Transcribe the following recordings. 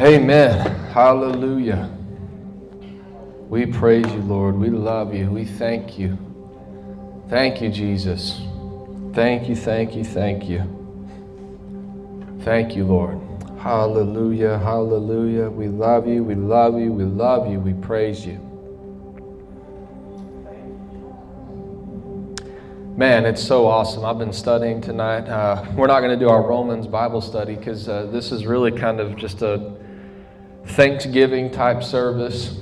Amen. Hallelujah. We praise you, Lord. We love you. We thank you. Thank you, Jesus. Thank you, thank you, thank you. Thank you, Lord. Hallelujah, hallelujah. We love you, we love you, we love you, we praise you. Man, it's so awesome. I've been studying tonight. Uh, we're not going to do our Romans Bible study because uh, this is really kind of just a Thanksgiving type service.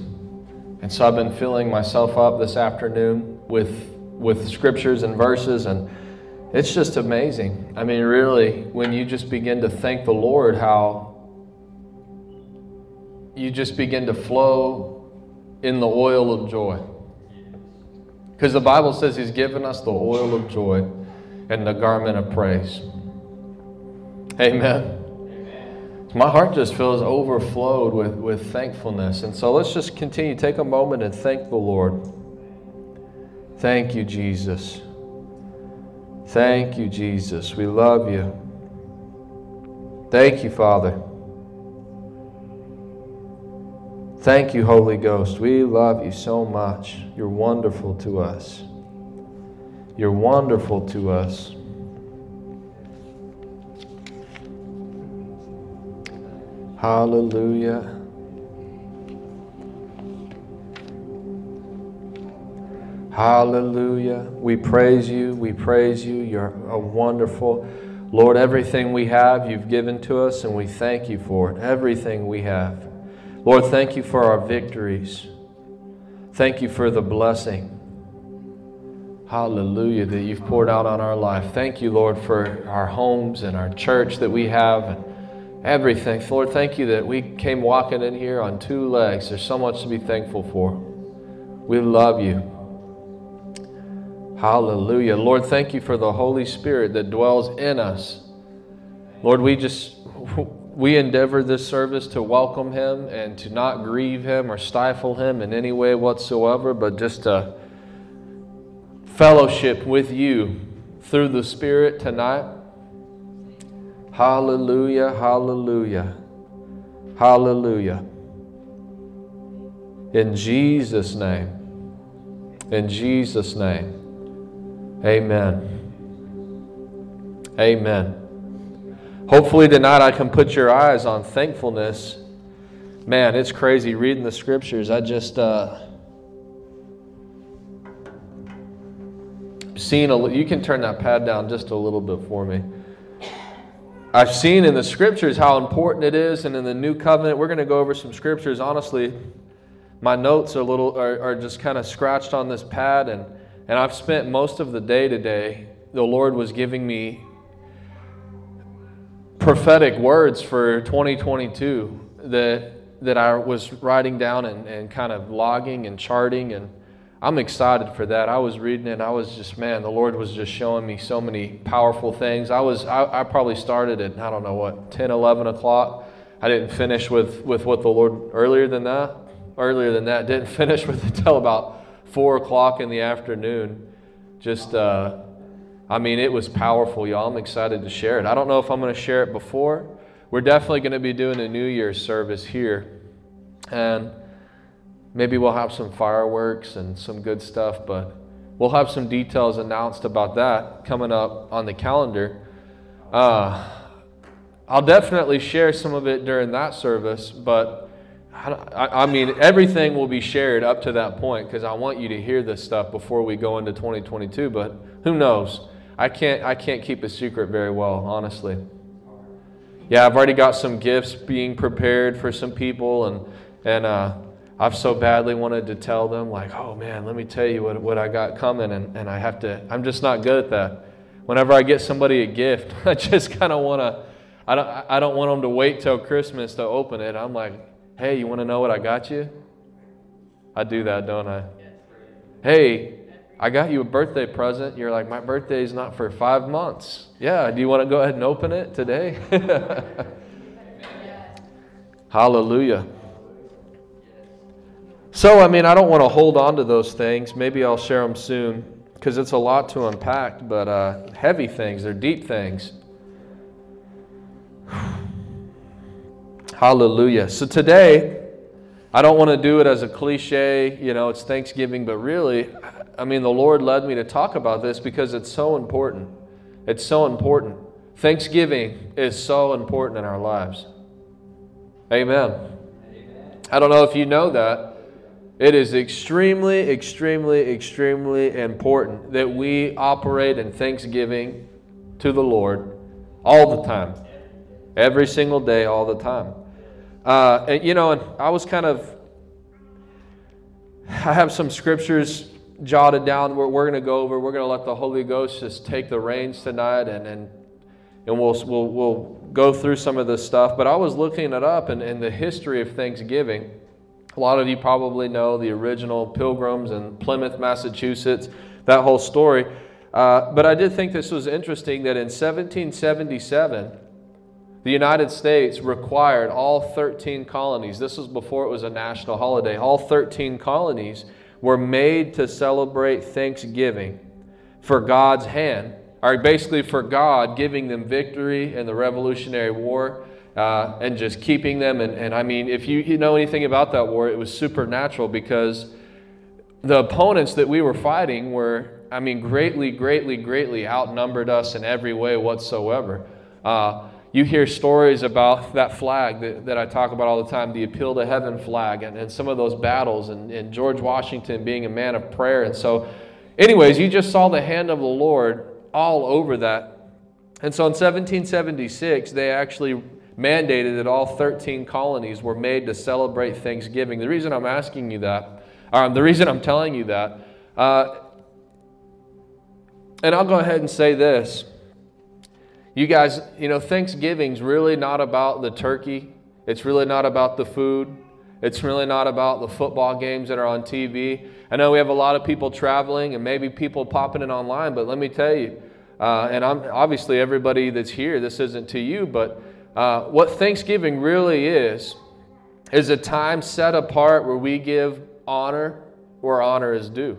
And so I've been filling myself up this afternoon with, with scriptures and verses, and it's just amazing. I mean, really, when you just begin to thank the Lord, how you just begin to flow in the oil of joy. Because the Bible says He's given us the oil of joy and the garment of praise. Amen my heart just feels overflowed with, with thankfulness. And so let's just continue. Take a moment and thank the Lord. Thank you, Jesus. Thank you, Jesus. We love you. Thank you, Father. Thank you, Holy Ghost. We love you so much. You're wonderful to us. You're wonderful to us. Hallelujah. Hallelujah. We praise you. We praise you. You're a wonderful Lord. Everything we have, you've given to us, and we thank you for it. Everything we have. Lord, thank you for our victories. Thank you for the blessing. Hallelujah, that you've poured out on our life. Thank you, Lord, for our homes and our church that we have. Everything. Lord, thank you that we came walking in here on two legs. There's so much to be thankful for. We love you. Hallelujah. Lord, thank you for the Holy Spirit that dwells in us. Lord, we just we endeavor this service to welcome him and to not grieve him or stifle him in any way whatsoever, but just to fellowship with you through the Spirit tonight. Hallelujah, hallelujah, hallelujah. In Jesus' name, in Jesus' name, amen. Amen. Hopefully, tonight I can put your eyes on thankfulness. Man, it's crazy reading the scriptures. I just, uh, seen a you can turn that pad down just a little bit for me I've seen in the scriptures how important it is, and in the new covenant, we're going to go over some scriptures. Honestly, my notes are little are, are just kind of scratched on this pad, and and I've spent most of the day today. The Lord was giving me prophetic words for 2022 that that I was writing down and, and kind of logging and charting and I'm excited for that. I was reading it. I was just, man, the Lord was just showing me so many powerful things. I was, I, I probably started at, I don't know what, 10, 11 o'clock. I didn't finish with, with what the Lord, earlier than that, earlier than that, didn't finish with it until about 4 o'clock in the afternoon. Just, uh, I mean, it was powerful, y'all. I'm excited to share it. I don't know if I'm going to share it before. We're definitely going to be doing a New Year's service here. And Maybe we'll have some fireworks and some good stuff, but we'll have some details announced about that coming up on the calendar. Uh, I'll definitely share some of it during that service, but I, I mean, everything will be shared up to that point because I want you to hear this stuff before we go into 2022. But who knows? I can't, I can't keep a secret very well, honestly. Yeah, I've already got some gifts being prepared for some people, and and uh, I've so badly wanted to tell them, like, oh man, let me tell you what, what I got coming, and, and I have to, I'm just not good at that. Whenever I get somebody a gift, I just kind of want to, I don't, I don't want them to wait till Christmas to open it. I'm like, hey, you want to know what I got you? I do that, don't I? Hey, I got you a birthday present. You're like, my birthday is not for five months. Yeah, do you want to go ahead and open it today? Hallelujah. So, I mean, I don't want to hold on to those things. Maybe I'll share them soon because it's a lot to unpack, but uh, heavy things, they're deep things. Hallelujah. So today, I don't want to do it as a cliche, you know, it's Thanksgiving, but really, I mean, the Lord led me to talk about this because it's so important. It's so important. Thanksgiving is so important in our lives. Amen. Amen. I don't know if you know that. It is extremely, extremely, extremely important that we operate in thanksgiving to the Lord all the time. Every single day, all the time. Uh, and, you know, and I was kind of, I have some scriptures jotted down we're, we're going to go over. We're going to let the Holy Ghost just take the reins tonight and, and, and we'll, we'll, we'll go through some of this stuff. But I was looking it up in, in the history of Thanksgiving. A lot of you probably know the original Pilgrims in Plymouth, Massachusetts, that whole story. Uh, but I did think this was interesting that in 1777, the United States required all 13 colonies, this was before it was a national holiday, all 13 colonies were made to celebrate Thanksgiving for God's hand, or basically for God giving them victory in the Revolutionary War uh, and just keeping them. And, and I mean, if you, you know anything about that war, it was supernatural because the opponents that we were fighting were, I mean, greatly, greatly, greatly outnumbered us in every way whatsoever. Uh, you hear stories about that flag that, that I talk about all the time, the appeal to heaven flag, and, and some of those battles, and, and George Washington being a man of prayer. And so, anyways, you just saw the hand of the Lord all over that. And so in 1776, they actually mandated that all 13 colonies were made to celebrate Thanksgiving. The reason I'm asking you that, um, the reason I'm telling you that, uh, and I'll go ahead and say this. You guys, you know, Thanksgiving's really not about the turkey. It's really not about the food. It's really not about the football games that are on TV. I know we have a lot of people traveling and maybe people popping in online, but let me tell you, uh, and I'm obviously everybody that's here, this isn't to you, but uh, what Thanksgiving really is, is a time set apart where we give honor where honor is due.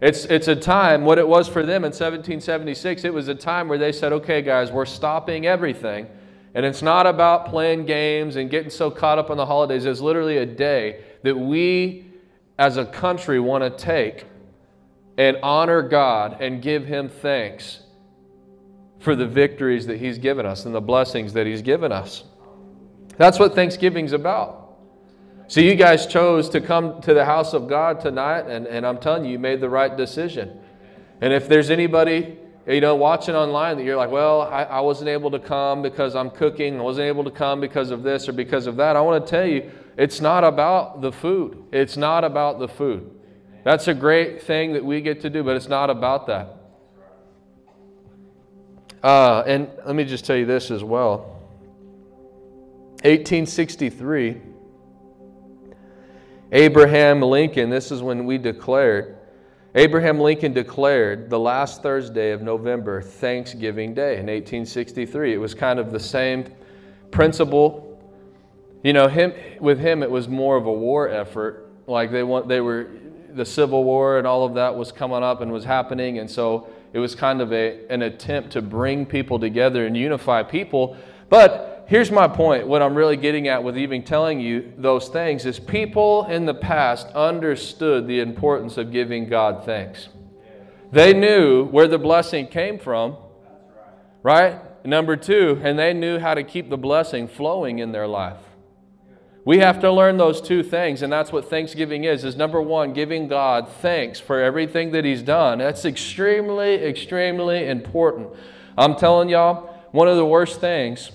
It's, it's a time, what it was for them in 1776, it was a time where they said, okay, guys, we're stopping everything. And it's not about playing games and getting so caught up on the holidays. It's literally a day that we as a country want to take and honor God and give Him thanks for the victories that He's given us and the blessings that He's given us. That's what Thanksgiving's about. So you guys chose to come to the house of God tonight, and, and I'm telling you, you made the right decision. And if there's anybody you know, watching online that you're like, well, I, I wasn't able to come because I'm cooking, I wasn't able to come because of this or because of that, I want to tell you, it's not about the food. It's not about the food. That's a great thing that we get to do, but it's not about that. Uh, and let me just tell you this as well 1863, Abraham Lincoln, this is when we declared, Abraham Lincoln declared the last Thursday of November Thanksgiving Day in 1863. It was kind of the same principle. You know, him with him it was more of a war effort. Like they want they were the Civil War and all of that was coming up and was happening and so it was kind of a, an attempt to bring people together and unify people. But here's my point what I'm really getting at with even telling you those things is people in the past understood the importance of giving God thanks. They knew where the blessing came from, right? Number two, and they knew how to keep the blessing flowing in their life. We have to learn those two things, and that's what Thanksgiving is. Is number one, giving God thanks for everything that He's done. That's extremely, extremely important. I'm telling y'all, one of the worst things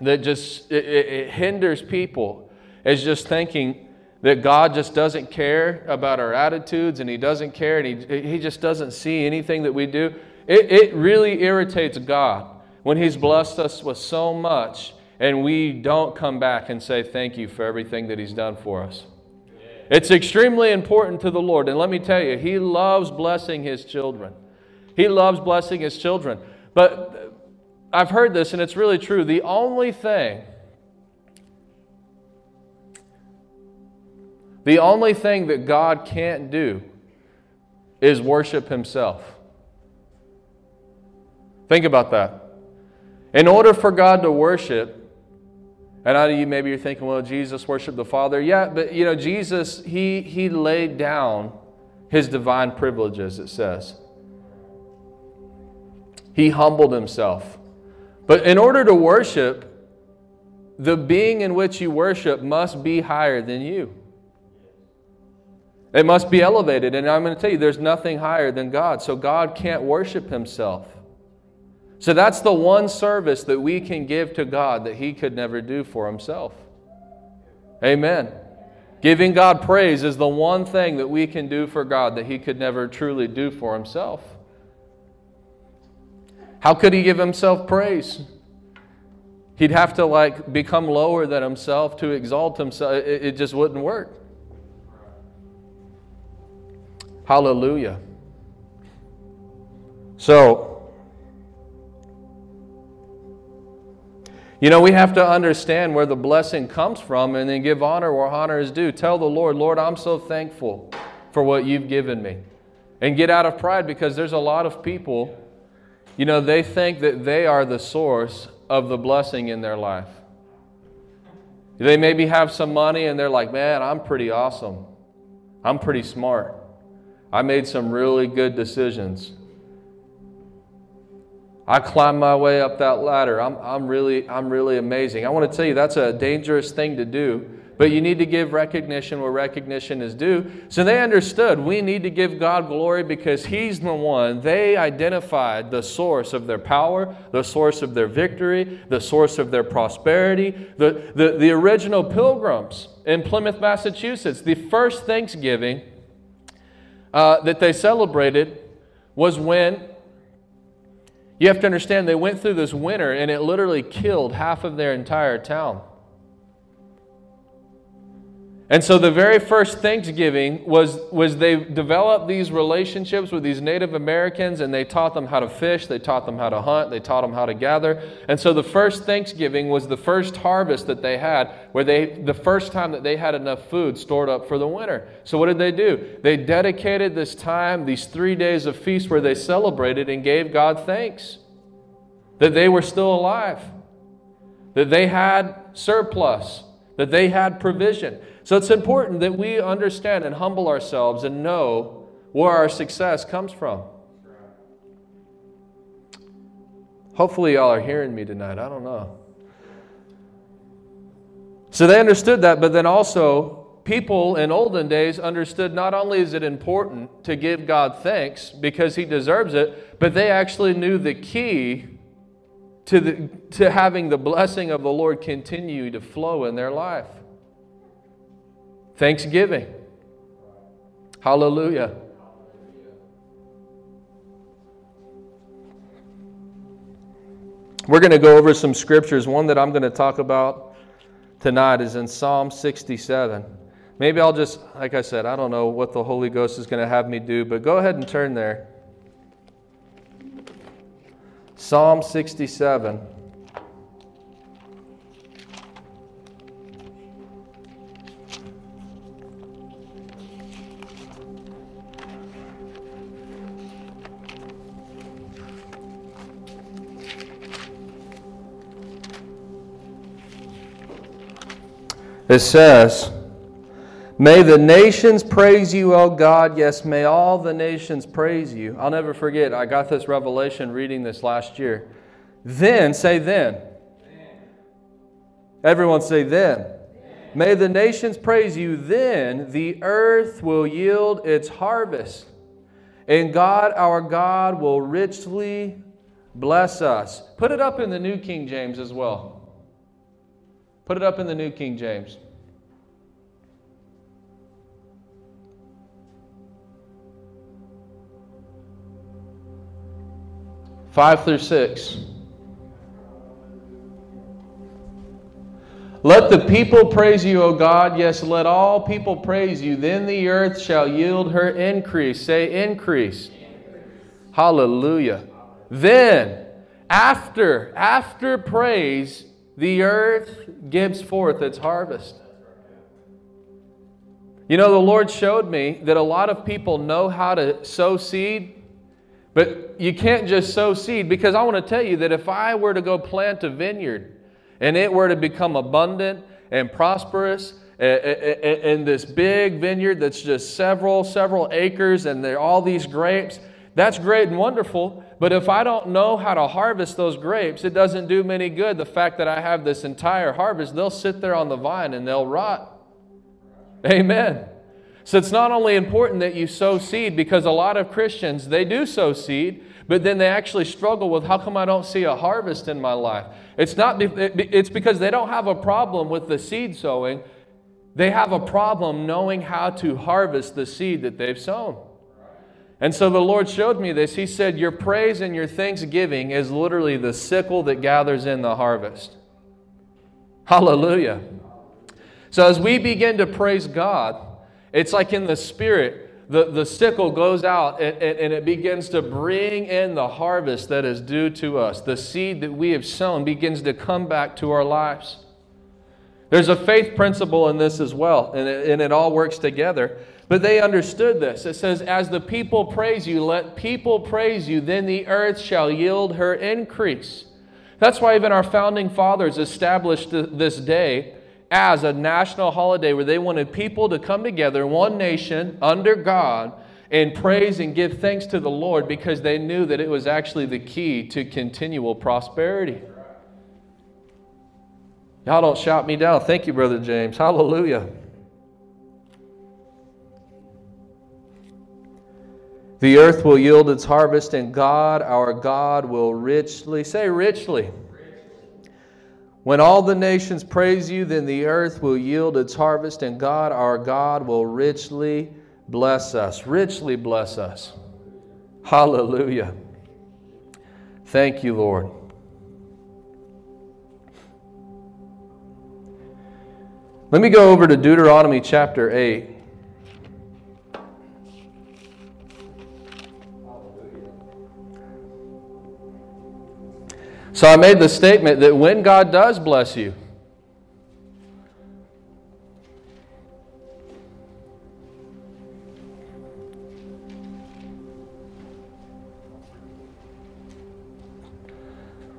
that just it, it hinders people is just thinking that God just doesn't care about our attitudes and He doesn't care and He, he just doesn't see anything that we do. It, it really irritates God when He's blessed us with so much and we don't come back and say thank you for everything that He's done for us. It's extremely important to the Lord. And let me tell you, He loves blessing His children. He loves blessing His children. But I've heard this, and it's really true. The only thing, the only thing that God can't do is worship Himself. Think about that. In order for God to worship, and I know you maybe you're thinking, well, Jesus worshiped the Father. Yeah, but you know, Jesus, he he laid down his divine privileges, it says. He humbled himself. But in order to worship, the being in which you worship must be higher than you. It must be elevated. And I'm going to tell you, there's nothing higher than God. So God can't worship himself. So that's the one service that we can give to God that He could never do for Himself. Amen. Giving God praise is the one thing that we can do for God that He could never truly do for Himself. How could He give Himself praise? He'd have to like become lower than Himself to exalt Himself. It, it just wouldn't work. Hallelujah. So, You know, we have to understand where the blessing comes from and then give honor where honor is due. Tell the Lord, Lord, I'm so thankful for what you've given me. And get out of pride because there's a lot of people, you know, they think that they are the source of the blessing in their life. They maybe have some money and they're like, man, I'm pretty awesome. I'm pretty smart. I made some really good decisions. I climbed my way up that ladder. I'm, I'm, really, I'm really amazing. I want to tell you that's a dangerous thing to do, but you need to give recognition where recognition is due. So they understood we need to give God glory because He's the one. They identified the source of their power, the source of their victory, the source of their prosperity. The, the, the original pilgrims in Plymouth, Massachusetts, the first Thanksgiving uh, that they celebrated was when you have to understand, they went through this winter and it literally killed half of their entire town. And so the very first Thanksgiving was, was they developed these relationships with these Native Americans and they taught them how to fish, they taught them how to hunt, they taught them how to gather. And so the first Thanksgiving was the first harvest that they had, where they the first time that they had enough food stored up for the winter. So what did they do? They dedicated this time, these three days of feast where they celebrated and gave God thanks that they were still alive, that they had surplus, that they had provision. So it's important that we understand and humble ourselves and know where our success comes from. Hopefully, y'all are hearing me tonight. I don't know. So they understood that, but then also, people in olden days understood not only is it important to give God thanks because He deserves it, but they actually knew the key to, the, to having the blessing of the Lord continue to flow in their life. Thanksgiving. Hallelujah. We're going to go over some scriptures. One that I'm going to talk about tonight is in Psalm 67. Maybe I'll just, like I said, I don't know what the Holy Ghost is going to have me do, but go ahead and turn there. Psalm 67. It says, May the nations praise you, O God. Yes, may all the nations praise you. I'll never forget, I got this revelation reading this last year. Then, say then. Everyone say then. May the nations praise you. Then the earth will yield its harvest, and God, our God, will richly bless us. Put it up in the New King James as well. Put it up in the New King James. Five through six. Let the people praise you, O God. Yes, let all people praise you. Then the earth shall yield her increase. Say, increase. increase. Hallelujah. Then, after, after praise, the earth gives forth its harvest. You know, the Lord showed me that a lot of people know how to sow seed, but you can't just sow seed because I want to tell you that if I were to go plant a vineyard and it were to become abundant and prosperous, in this big vineyard that's just several, several acres and there are all these grapes, that's great and wonderful. But if I don't know how to harvest those grapes, it doesn't do me any good. The fact that I have this entire harvest, they'll sit there on the vine and they'll rot. Amen. So it's not only important that you sow seed because a lot of Christians, they do sow seed, but then they actually struggle with how come I don't see a harvest in my life? It's not it's because they don't have a problem with the seed sowing. They have a problem knowing how to harvest the seed that they've sown. And so the Lord showed me this. He said, Your praise and your thanksgiving is literally the sickle that gathers in the harvest. Hallelujah. So as we begin to praise God, it's like in the spirit, the, the sickle goes out and, and, and, it begins to bring in the harvest that is due to us. The seed that we have sown begins to come back to our lives. There's a faith principle in this as well, and it, and it all works together. But they understood this. It says, As the people praise you, let people praise you, then the earth shall yield her increase. That's why even our founding fathers established this day as a national holiday where they wanted people to come together, one nation, under God, and praise and give thanks to the Lord because they knew that it was actually the key to continual prosperity. Y'all don't shout me down. Thank you, Brother James. Hallelujah. The earth will yield its harvest, and God, our God, will richly, say richly. When all the nations praise you, then the earth will yield its harvest, and God, our God, will richly bless us. Richly bless us. Hallelujah. Thank you, Lord. Let me go over to Deuteronomy chapter 8. So I made the statement that when God does bless you,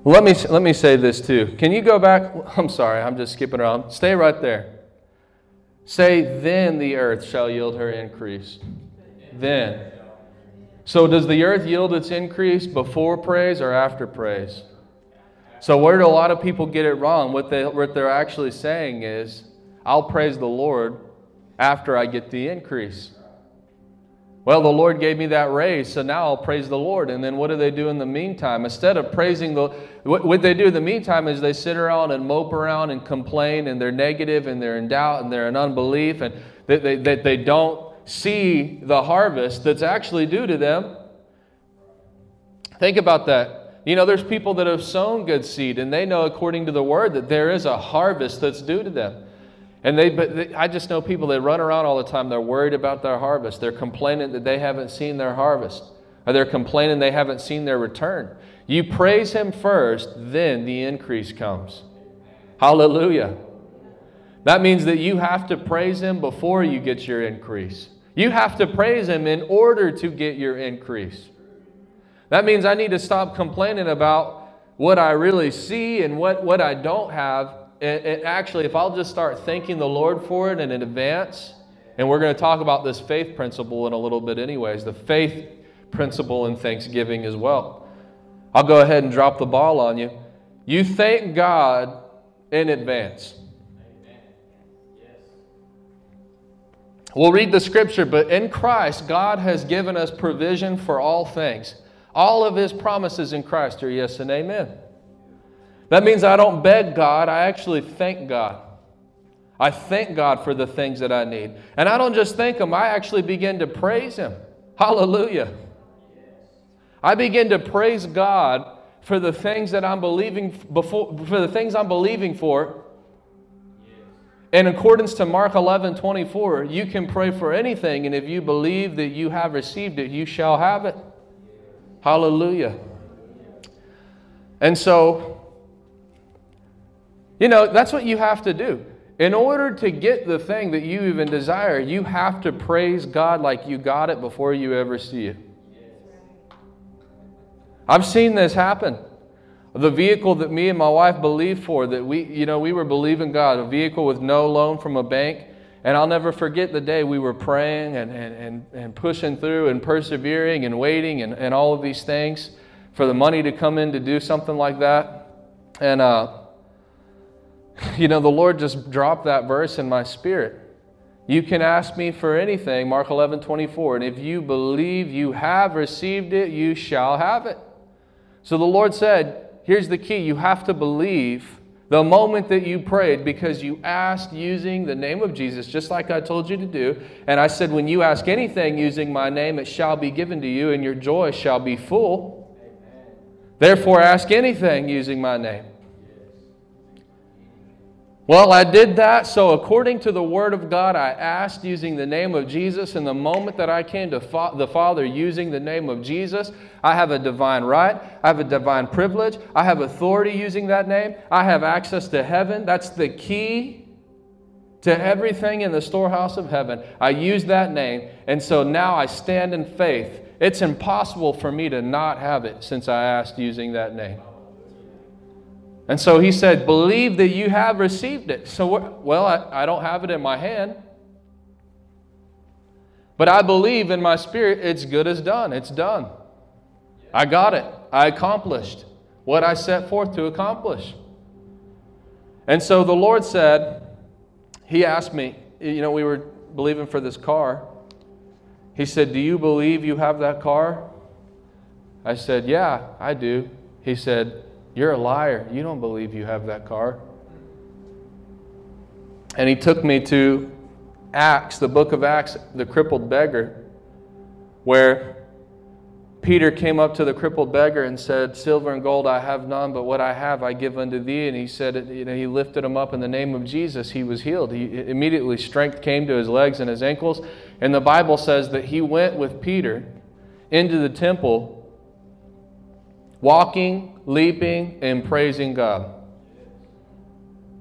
Let me, let me say this too. Can you go back? I'm sorry, I'm just skipping around. Stay right there. Say, then the earth shall yield her increase. Then. So, does the earth yield its increase before praise or after praise? So, where do a lot of people get it wrong? What, they, what they're actually saying is, I'll praise the Lord after I get the increase. Well, the Lord gave me that raise, so now I'll praise the Lord. And then what do they do in the meantime? Instead of praising the, what, what they do in the meantime is they sit around and mope around and complain, and they're negative, and they're in doubt, and they're in unbelief, and that they, they, they don't see the harvest that's actually due to them. Think about that. You know, there's people that have sown good seed and they know according to the word that there is a harvest that's due to them. And they, but they, I just know people that run around all the time. They're worried about their harvest. They're complaining that they haven't seen their harvest, or they're complaining they haven't seen their return. You praise Him first, then the increase comes. Hallelujah. That means that you have to praise Him before you get your increase. You have to praise Him in order to get your increase. That means I need to stop complaining about what I really see and what, what I don't have. And, and actually, if I'll just start thanking the Lord for it in advance, and we're going to talk about this faith principle in a little bit, anyways, the faith principle in thanksgiving as well. I'll go ahead and drop the ball on you. You thank God in advance. We'll read the scripture, but in Christ, God has given us provision for all things. All of his promises in Christ are yes and amen. That means I don't beg God, I actually thank God. I thank God for the things that I need. And I don't just thank Him, I actually begin to praise Him. Hallelujah. I begin to praise God for the things that I'm believing before, for the things I'm believing for In accordance to Mark 11 24, you can pray for anything, and if you believe that you have received it, you shall have it. Hallelujah. And so, you know, that's what you have to do. In order to get the thing that you even desire, you have to praise God like you got it before you ever see it. I've seen this happen. The vehicle that me and my wife believed for, that we, you know, we were believing God, a vehicle with no loan from a bank. And I'll never forget the day we were praying and, and, and, and pushing through and persevering and waiting and, and all of these things for the money to come in to do something like that. And, uh, you know, the Lord just dropped that verse in my spirit. You can ask me for anything, Mark 11, 24, and if you believe you have received it, you shall have it. So the Lord said, Here's the key you have to believe the moment that you prayed because you asked using the name of Jesus, just like I told you to do. And I said, When you ask anything using my name, it shall be given to you, and your joy shall be full. Amen. Therefore, ask anything using my name. Well, I did that. So, according to the Word of God, I asked using the name of Jesus. And the moment that I came to fa- the Father using the name of Jesus, I have a divine right. I have a divine privilege. I have authority using that name. I have access to heaven. That's the key to everything in the storehouse of heaven. I use that name. And so now I stand in faith. It's impossible for me to not have it since I asked using that name. And so he said, Believe that you have received it. So, well, I, I don't have it in my hand. But I believe in my spirit it's good as done. It's done. I got it. I accomplished what I set forth to accomplish. And so the Lord said, He asked me, you know, we were believing for this car. He said, Do you believe you have that car? I said, Yeah, I do. He said, you're a liar. You don't believe you have that car. And he took me to Acts, the book of Acts, the crippled beggar, where Peter came up to the crippled beggar and said, Silver and gold I have none, but what I have I give unto thee. And he said, you know, he lifted him up in the name of Jesus. He was healed. He immediately strength came to his legs and his ankles. And the Bible says that he went with Peter into the temple walking, leaping, and praising God.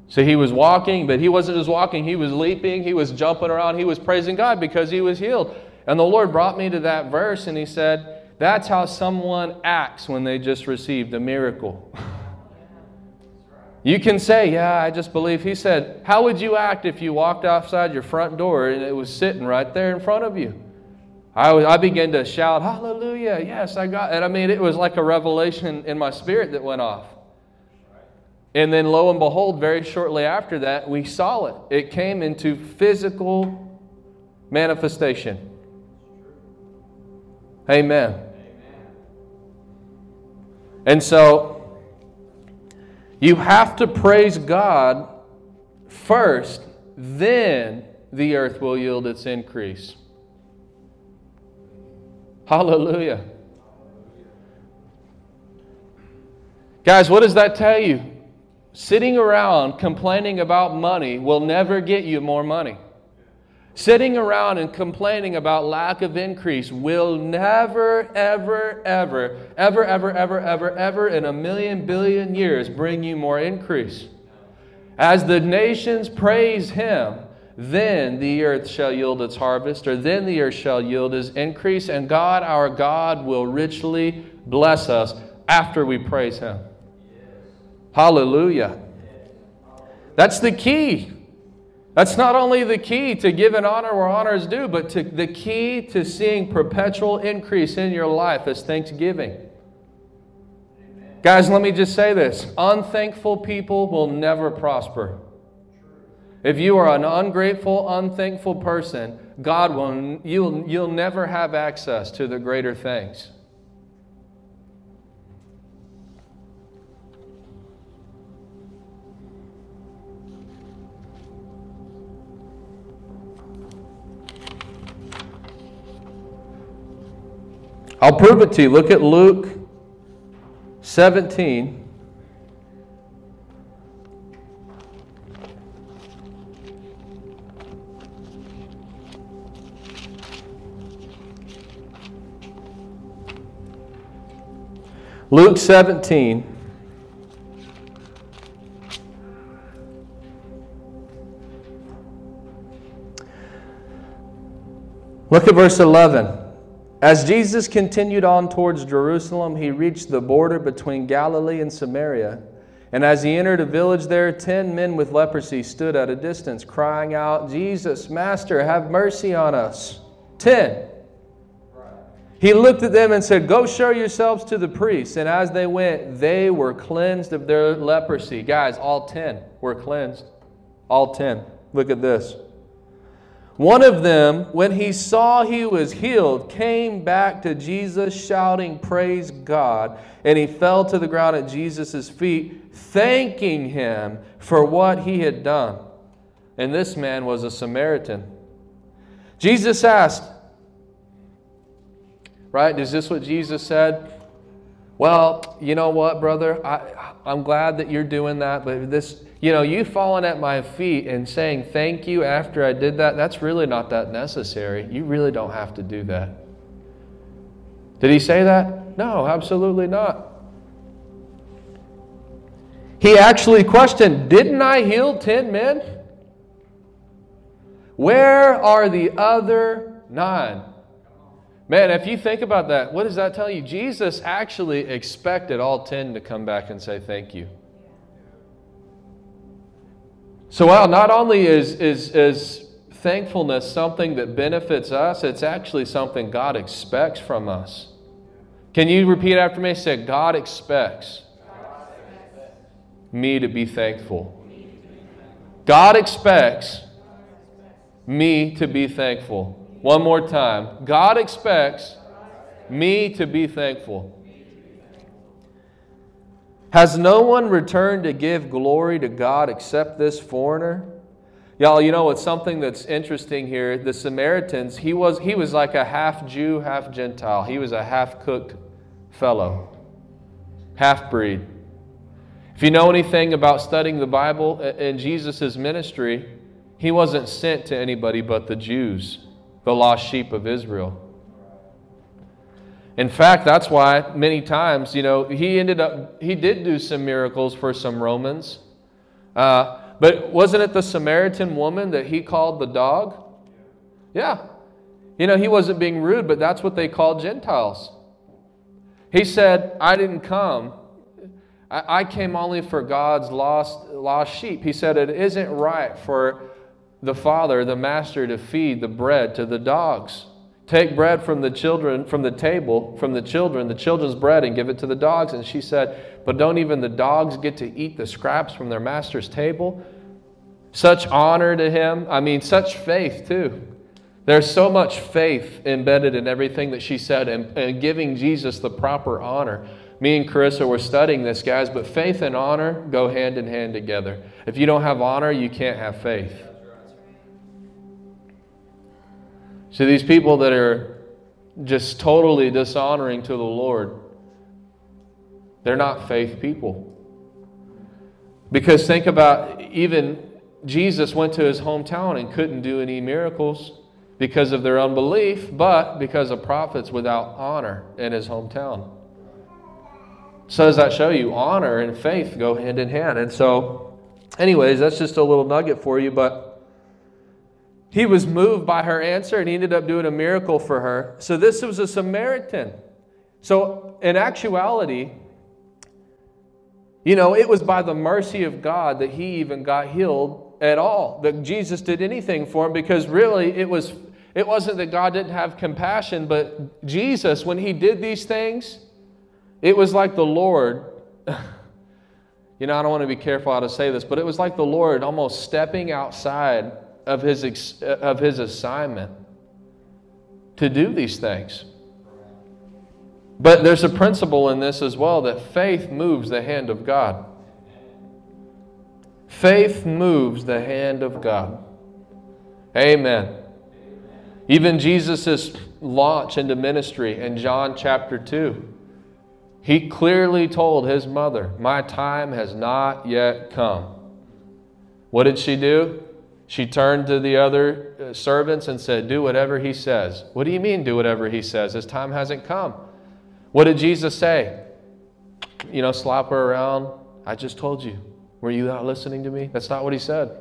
So he was walking, but he wasn't just walking, he was leaping, he was jumping around, he was praising God because he was healed. And the Lord brought me to that verse and he said, That's how someone acts when they just received a miracle. you can say, Yeah, I just believe. He said, How would you act if you walked outside your front door and it was sitting right there in front of you? I, I began to shout, Hallelujah, yes, I got it. I mean, it was like a revelation in my spirit that went off. And then, lo and behold, very shortly after that, we saw it. It came into physical manifestation. Amen. Amen. And so, you have to praise God first, then the earth will yield its increase. Hallelujah. Guys, what does that tell you? Sitting around complaining about money will never get you more money. Sitting around and complaining about lack of increase will never, ever, ever, ever, ever, ever, ever, ever in a million billion years bring you more increase. As the nations praise Him, then the earth shall yield its harvest, or then the earth shall yield its increase, and God, our God, will richly bless us after we praise Him. Hallelujah. That's the key. That's not only the key to giving honor where honor is due, but to, the key to seeing perpetual increase in your life is thanksgiving. Guys, let me just say this unthankful people will never prosper. If you are an ungrateful, unthankful person, God will you'll, you'll never have access to the greater things. I'll prove it to you. Look at Luke 17. Luke 17. Look at verse 11. As Jesus continued on towards Jerusalem, he reached the border between Galilee and Samaria. And as he entered a village there, ten men with leprosy stood at a distance, crying out, Jesus, Master, have mercy on us. Ten. He looked at them and said, Go show yourselves to the priests. And as they went, they were cleansed of their leprosy. Guys, all ten were cleansed. All ten. Look at this. One of them, when he saw he was healed, came back to Jesus shouting, Praise God. And he fell to the ground at Jesus' feet, thanking him for what he had done. And this man was a Samaritan. Jesus asked, Right? Is this what Jesus said? Well, you know what, brother? I, I'm glad that you're doing that, but this you know, you falling at my feet and saying thank you after I did that, that's really not that necessary. You really don't have to do that. Did he say that? No, absolutely not. He actually questioned, Didn't I heal 10 men? Where are the other nine? Man, if you think about that, what does that tell you? Jesus actually expected all 10 to come back and say thank you. So, while not only is, is, is thankfulness something that benefits us, it's actually something God expects from us. Can you repeat after me? Say, God expects me to be thankful. God expects me to be thankful. One more time. God expects me to be thankful. Has no one returned to give glory to God except this foreigner? Y'all, you know, it's something that's interesting here. The Samaritans, he was, he was like a half Jew, half Gentile. He was a half cooked fellow, half breed. If you know anything about studying the Bible uh, in Jesus' ministry, he wasn't sent to anybody but the Jews, the lost sheep of Israel. In fact, that's why many times, you know, he ended up, he did do some miracles for some Romans. Uh, but wasn't it the Samaritan woman that he called the dog? Yeah. You know, he wasn't being rude, but that's what they called Gentiles. He said, I didn't come. I, I came only for God's lost, lost sheep. He said, It isn't right for the father, the master, to feed the bread to the dogs. Take bread from the children, from the table, from the children, the children's bread, and give it to the dogs. And she said, But don't even the dogs get to eat the scraps from their master's table? Such honor to him. I mean, such faith, too. There's so much faith embedded in everything that she said and, and giving Jesus the proper honor. Me and Carissa were studying this, guys, but faith and honor go hand in hand together. If you don't have honor, you can't have faith. See, these people that are just totally dishonoring to the Lord, they're not faith people. Because think about even Jesus went to his hometown and couldn't do any miracles because of their unbelief, but because of prophets without honor in his hometown. So, does that show you honor and faith go hand in hand? And so, anyways, that's just a little nugget for you, but he was moved by her answer and he ended up doing a miracle for her. So this was a Samaritan. So, in actuality, you know, it was by the mercy of God that he even got healed at all, that Jesus did anything for him because really it was it wasn't that God didn't have compassion, but Jesus when he did these things, it was like the Lord you know, I don't want to be careful how to say this, but it was like the Lord almost stepping outside of his, uh, of his assignment to do these things. But there's a principle in this as well that faith moves the hand of God. Faith moves the hand of God. Amen. Even Jesus' launch into ministry in John chapter 2, he clearly told his mother, My time has not yet come. What did she do? She turned to the other uh, servants and said, Do whatever he says. What do you mean, do whatever he says? His time hasn't come. What did Jesus say? you know, slap her around. I just told you. Were you not listening to me? That's not what he said.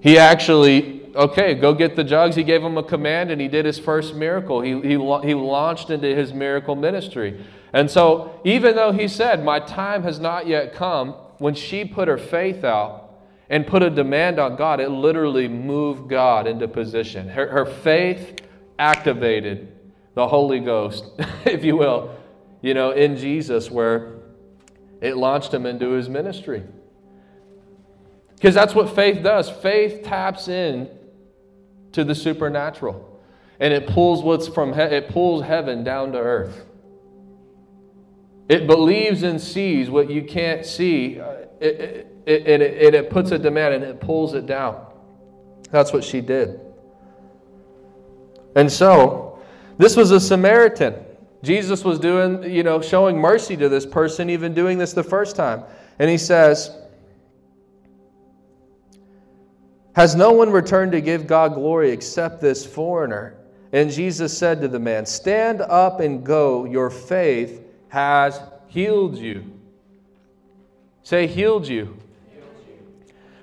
He actually, okay, go get the jugs. He gave him a command and he did his first miracle. He, he, he launched into his miracle ministry. And so, even though he said, My time has not yet come, when she put her faith out, and put a demand on God, it literally moved God into position. Her, her faith activated the Holy Ghost, if you will, you know, in Jesus, where it launched him into his ministry. Because that's what faith does. Faith taps in to the supernatural. And it pulls what's from he- it pulls heaven down to earth. It believes and sees what you can't see. Uh, it, it, it, it, it puts a demand and it pulls it down. That's what she did. And so, this was a Samaritan. Jesus was doing, you know, showing mercy to this person, even doing this the first time. And he says, Has no one returned to give God glory except this foreigner? And Jesus said to the man, Stand up and go. Your faith has healed you. Say, healed you.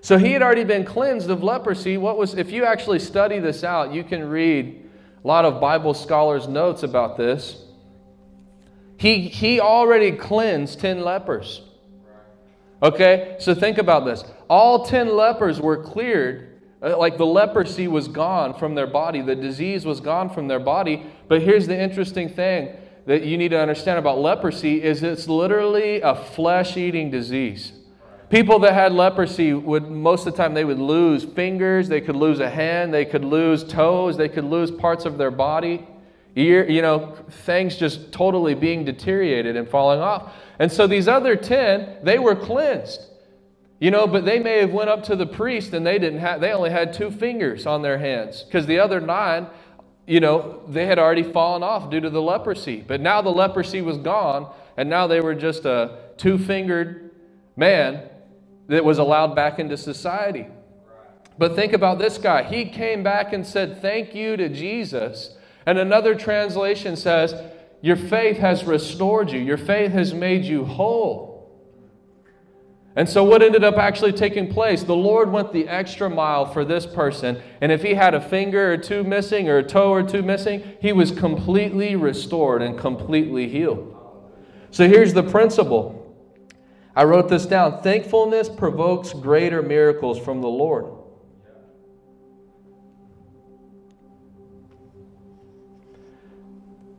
So he had already been cleansed of leprosy. What was, if you actually study this out, you can read a lot of Bible scholars' notes about this. He, he already cleansed 10 lepers. Okay, so think about this. All 10 lepers were cleared, uh, like the leprosy was gone from their body, the disease was gone from their body. But here's the interesting thing that you need to understand about leprosy is it's literally a flesh-eating disease. People that had leprosy would most of the time they would lose fingers, they could lose a hand, they could lose toes, they could lose parts of their body. Ear, you know, things just totally being deteriorated and falling off. And so these other 10, they were cleansed. You know, but they may have went up to the priest and they didn't have they only had two fingers on their hands because the other 9, you know, they had already fallen off due to the leprosy. But now the leprosy was gone and now they were just a two-fingered man that was allowed back into society. But think about this guy. He came back and said, Thank you to Jesus. And another translation says, Your faith has restored you, your faith has made you whole. And so, what ended up actually taking place? The Lord went the extra mile for this person. And if he had a finger or two missing or a toe or two missing, he was completely restored and completely healed. So, here's the principle I wrote this down. Thankfulness provokes greater miracles from the Lord.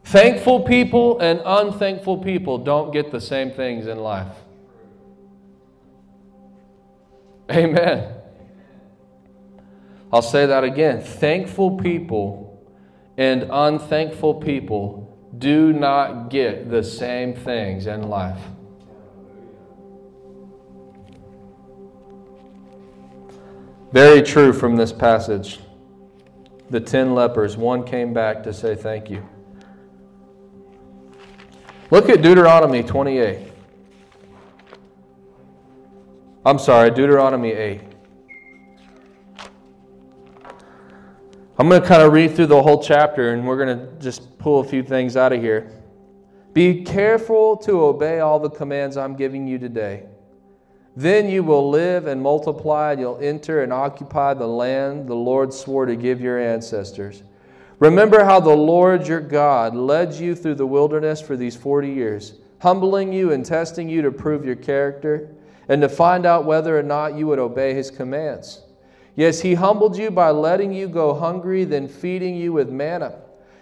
Thankful people and unthankful people don't get the same things in life. Amen. I'll say that again. Thankful people and unthankful people do not get the same things in life. Very true from this passage. The ten lepers, one came back to say thank you. Look at Deuteronomy 28. I'm sorry, Deuteronomy 8. I'm going to kind of read through the whole chapter and we're going to just pull a few things out of here. Be careful to obey all the commands I'm giving you today. Then you will live and multiply, and you'll enter and occupy the land the Lord swore to give your ancestors. Remember how the Lord your God led you through the wilderness for these 40 years, humbling you and testing you to prove your character and to find out whether or not you would obey his commands. Yes, he humbled you by letting you go hungry, then feeding you with manna,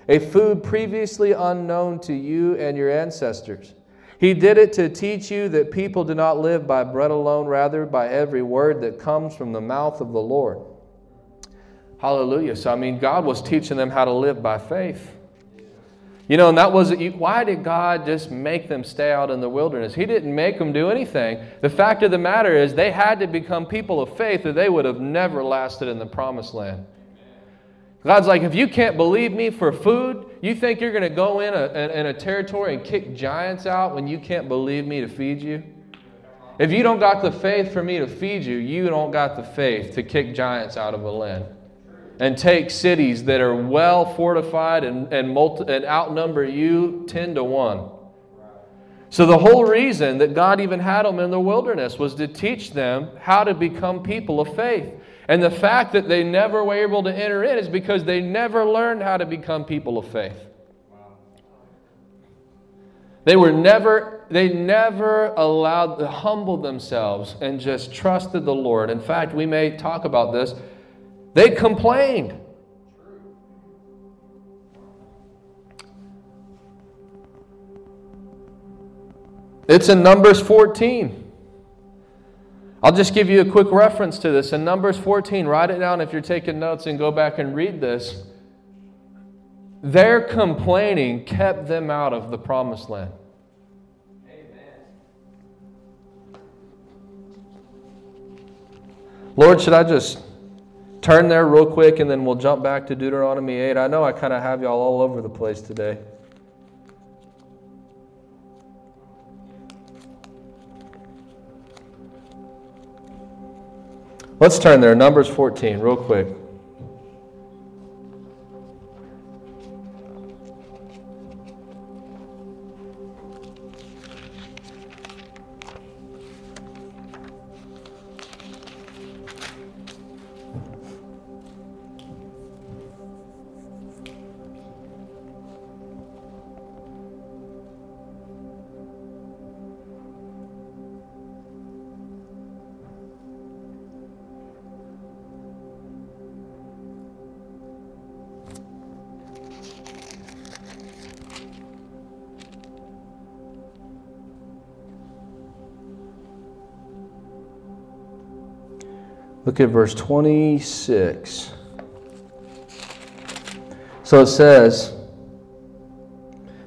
a food previously unknown to you and your ancestors. He did it to teach you that people do not live by bread alone, rather by every word that comes from the mouth of the Lord. Hallelujah. So, I mean, God was teaching them how to live by faith. You know, and that was why did God just make them stay out in the wilderness? He didn't make them do anything. The fact of the matter is, they had to become people of faith, or they would have never lasted in the promised land. God's like, if you can't believe me for food, you think you're going to go in a, in a territory and kick giants out when you can't believe me to feed you? If you don't got the faith for me to feed you, you don't got the faith to kick giants out of a land and take cities that are well fortified and, and, multi, and outnumber you 10 to 1. So, the whole reason that God even had them in the wilderness was to teach them how to become people of faith. And the fact that they never were able to enter in is because they never learned how to become people of faith. They were never, they never allowed to humble themselves and just trusted the Lord. In fact, we may talk about this. They complained. It's in Numbers 14. I'll just give you a quick reference to this. In Numbers 14, write it down if you're taking notes and go back and read this. Their complaining kept them out of the promised land. Lord, should I just turn there real quick and then we'll jump back to Deuteronomy 8? I know I kind of have y'all all over the place today. Let's turn there, Numbers 14, real quick. Look at verse 26. So it says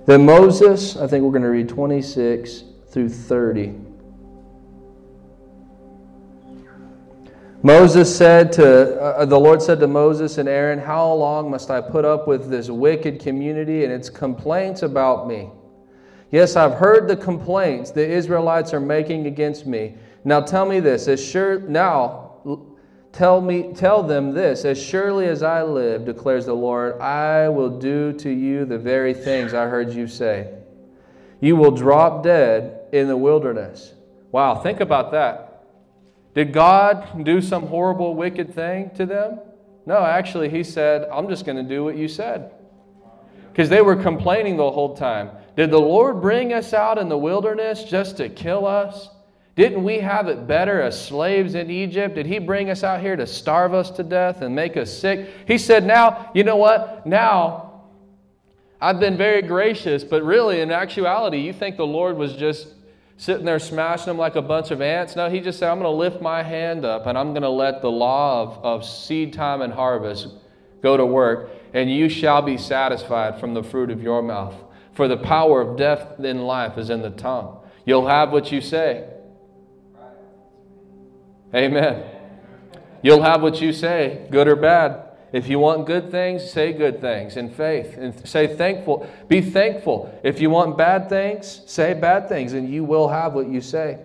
that Moses, I think we're going to read 26 through 30. Moses said to, uh, the Lord said to Moses and Aaron, How long must I put up with this wicked community and its complaints about me? Yes, I've heard the complaints the Israelites are making against me. Now tell me this, as sure, now Tell me, tell them this, as surely as I live, declares the Lord, I will do to you the very things I heard you say. You will drop dead in the wilderness. Wow, think about that. Did God do some horrible, wicked thing to them? No, actually, He said, I'm just going to do what you said. Because they were complaining the whole time. Did the Lord bring us out in the wilderness just to kill us? Didn't we have it better as slaves in Egypt? Did he bring us out here to starve us to death and make us sick? He said, Now, you know what? Now, I've been very gracious, but really, in actuality, you think the Lord was just sitting there smashing them like a bunch of ants? No, he just said, I'm going to lift my hand up and I'm going to let the law of, of seed time and harvest go to work, and you shall be satisfied from the fruit of your mouth. For the power of death in life is in the tongue. You'll have what you say. Amen. You'll have what you say, good or bad. If you want good things, say good things in faith and say thankful. Be thankful. If you want bad things, say bad things, and you will have what you say.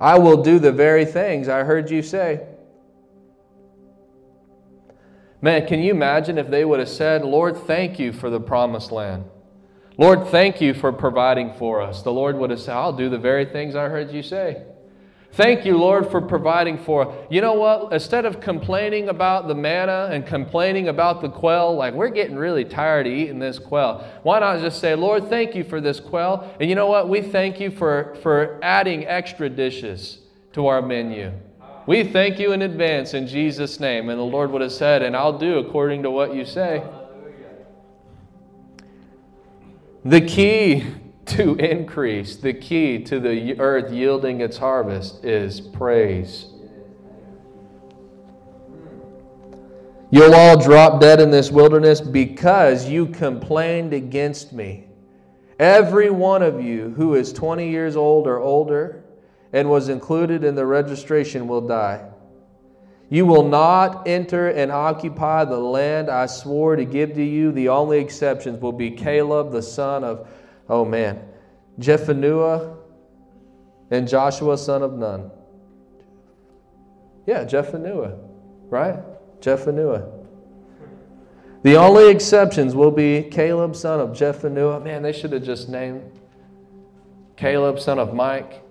I will do the very things I heard you say. Man, can you imagine if they would have said, Lord, thank you for the promised land? Lord, thank you for providing for us. The Lord would have said, I'll do the very things I heard you say. Thank you, Lord, for providing for. You know what? Instead of complaining about the manna and complaining about the quail, like we're getting really tired of eating this quail, why not just say, Lord, thank you for this quail? And you know what? We thank you for, for adding extra dishes to our menu. We thank you in advance in Jesus' name. And the Lord would have said, And I'll do according to what you say. The key to increase, the key to the earth yielding its harvest is praise. You'll all drop dead in this wilderness because you complained against me. Every one of you who is 20 years old or older and was included in the registration will die. You will not enter and occupy the land I swore to give to you. The only exceptions will be Caleb, the son of, oh man, Jephunneh, and Joshua, son of Nun. Yeah, Jephunneh, right? Jephunneh. The only exceptions will be Caleb, son of Jephunneh. Man, they should have just named Caleb, son of Mike,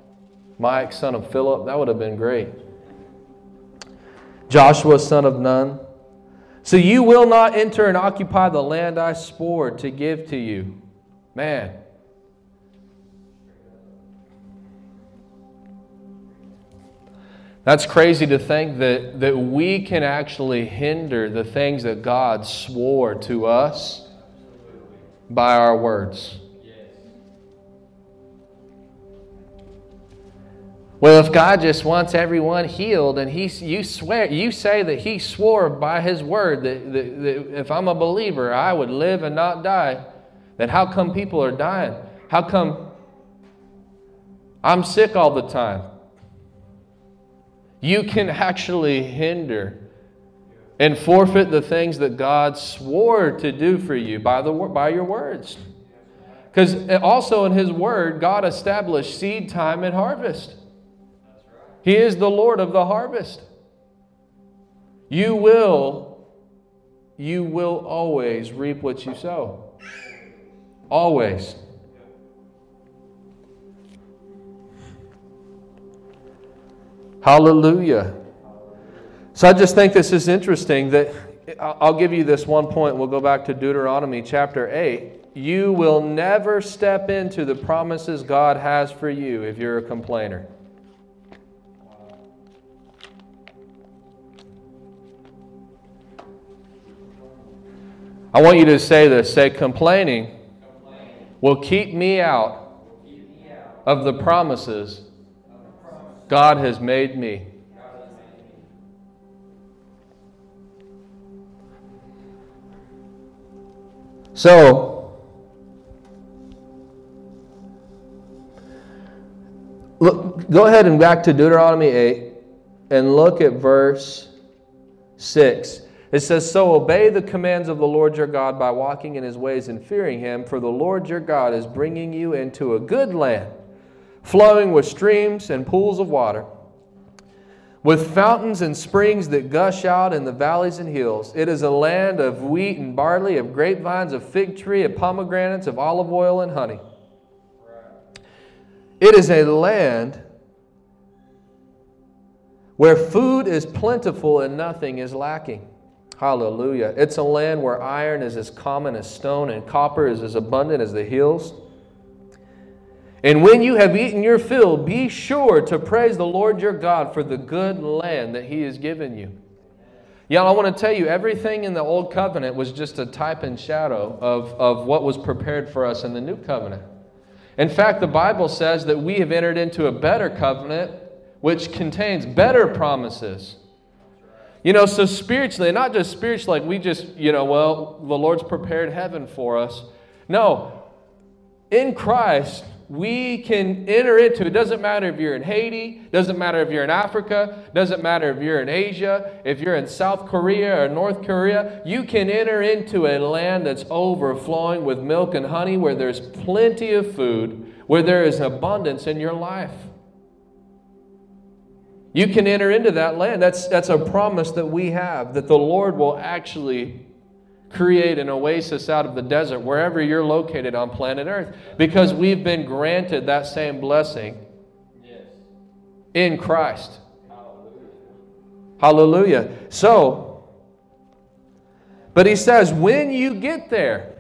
Mike, son of Philip. That would have been great. Joshua, son of Nun. So you will not enter and occupy the land I swore to give to you. Man. That's crazy to think that, that we can actually hinder the things that God swore to us by our words. Well, if God just wants everyone healed and he, you, swear, you say that He swore by His word that, that, that if I'm a believer, I would live and not die, then how come people are dying? How come I'm sick all the time? You can actually hinder and forfeit the things that God swore to do for you by, the, by your words. Because also in His Word, God established seed time and harvest. He is the Lord of the harvest. You will, you will always reap what you sow. Always. Hallelujah. So I just think this is interesting that I'll give you this one point. We'll go back to Deuteronomy chapter 8. You will never step into the promises God has for you if you're a complainer. I want you to say this say, complaining, will keep me out of the promises God has made me. So, look, go ahead and back to Deuteronomy 8 and look at verse 6. It says, So obey the commands of the Lord your God by walking in his ways and fearing him, for the Lord your God is bringing you into a good land, flowing with streams and pools of water, with fountains and springs that gush out in the valleys and hills. It is a land of wheat and barley, of grapevines, of fig tree, of pomegranates, of olive oil and honey. It is a land where food is plentiful and nothing is lacking. Hallelujah. It's a land where iron is as common as stone and copper is as abundant as the hills. And when you have eaten your fill, be sure to praise the Lord your God for the good land that he has given you. Y'all, I want to tell you, everything in the Old Covenant was just a type and shadow of, of what was prepared for us in the New Covenant. In fact, the Bible says that we have entered into a better covenant which contains better promises. You know, so spiritually, not just spiritually, like we just, you know, well, the Lord's prepared heaven for us. No, in Christ, we can enter into it doesn't matter if you're in haiti doesn't matter if you're in africa doesn't matter if you're in asia if you're in south korea or north korea you can enter into a land that's overflowing with milk and honey where there's plenty of food where there is abundance in your life you can enter into that land. That's, that's a promise that we have that the Lord will actually create an oasis out of the desert wherever you're located on planet Earth because we've been granted that same blessing in Christ. Hallelujah. Hallelujah. So, but he says, when you get there,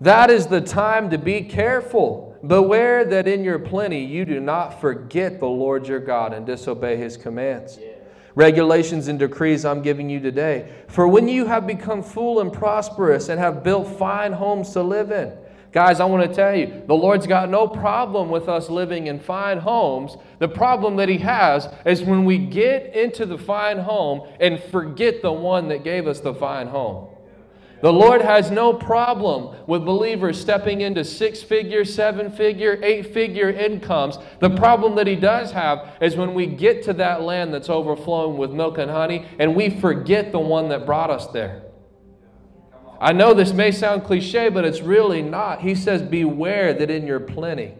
that is the time to be careful Beware that in your plenty you do not forget the Lord your God and disobey his commands. Yeah. Regulations and decrees I'm giving you today. For when you have become full and prosperous and have built fine homes to live in, Guys, I want to tell you, the Lord's got no problem with us living in fine homes. The problem that He has is when we get into the fine home and forget the one that gave us the fine home. The Lord has no problem with believers stepping into six figure, seven figure, eight figure incomes. The problem that He does have is when we get to that land that's overflowing with milk and honey and we forget the one that brought us there. I know this may sound cliche, but it's really not. He says, Beware that in your plenty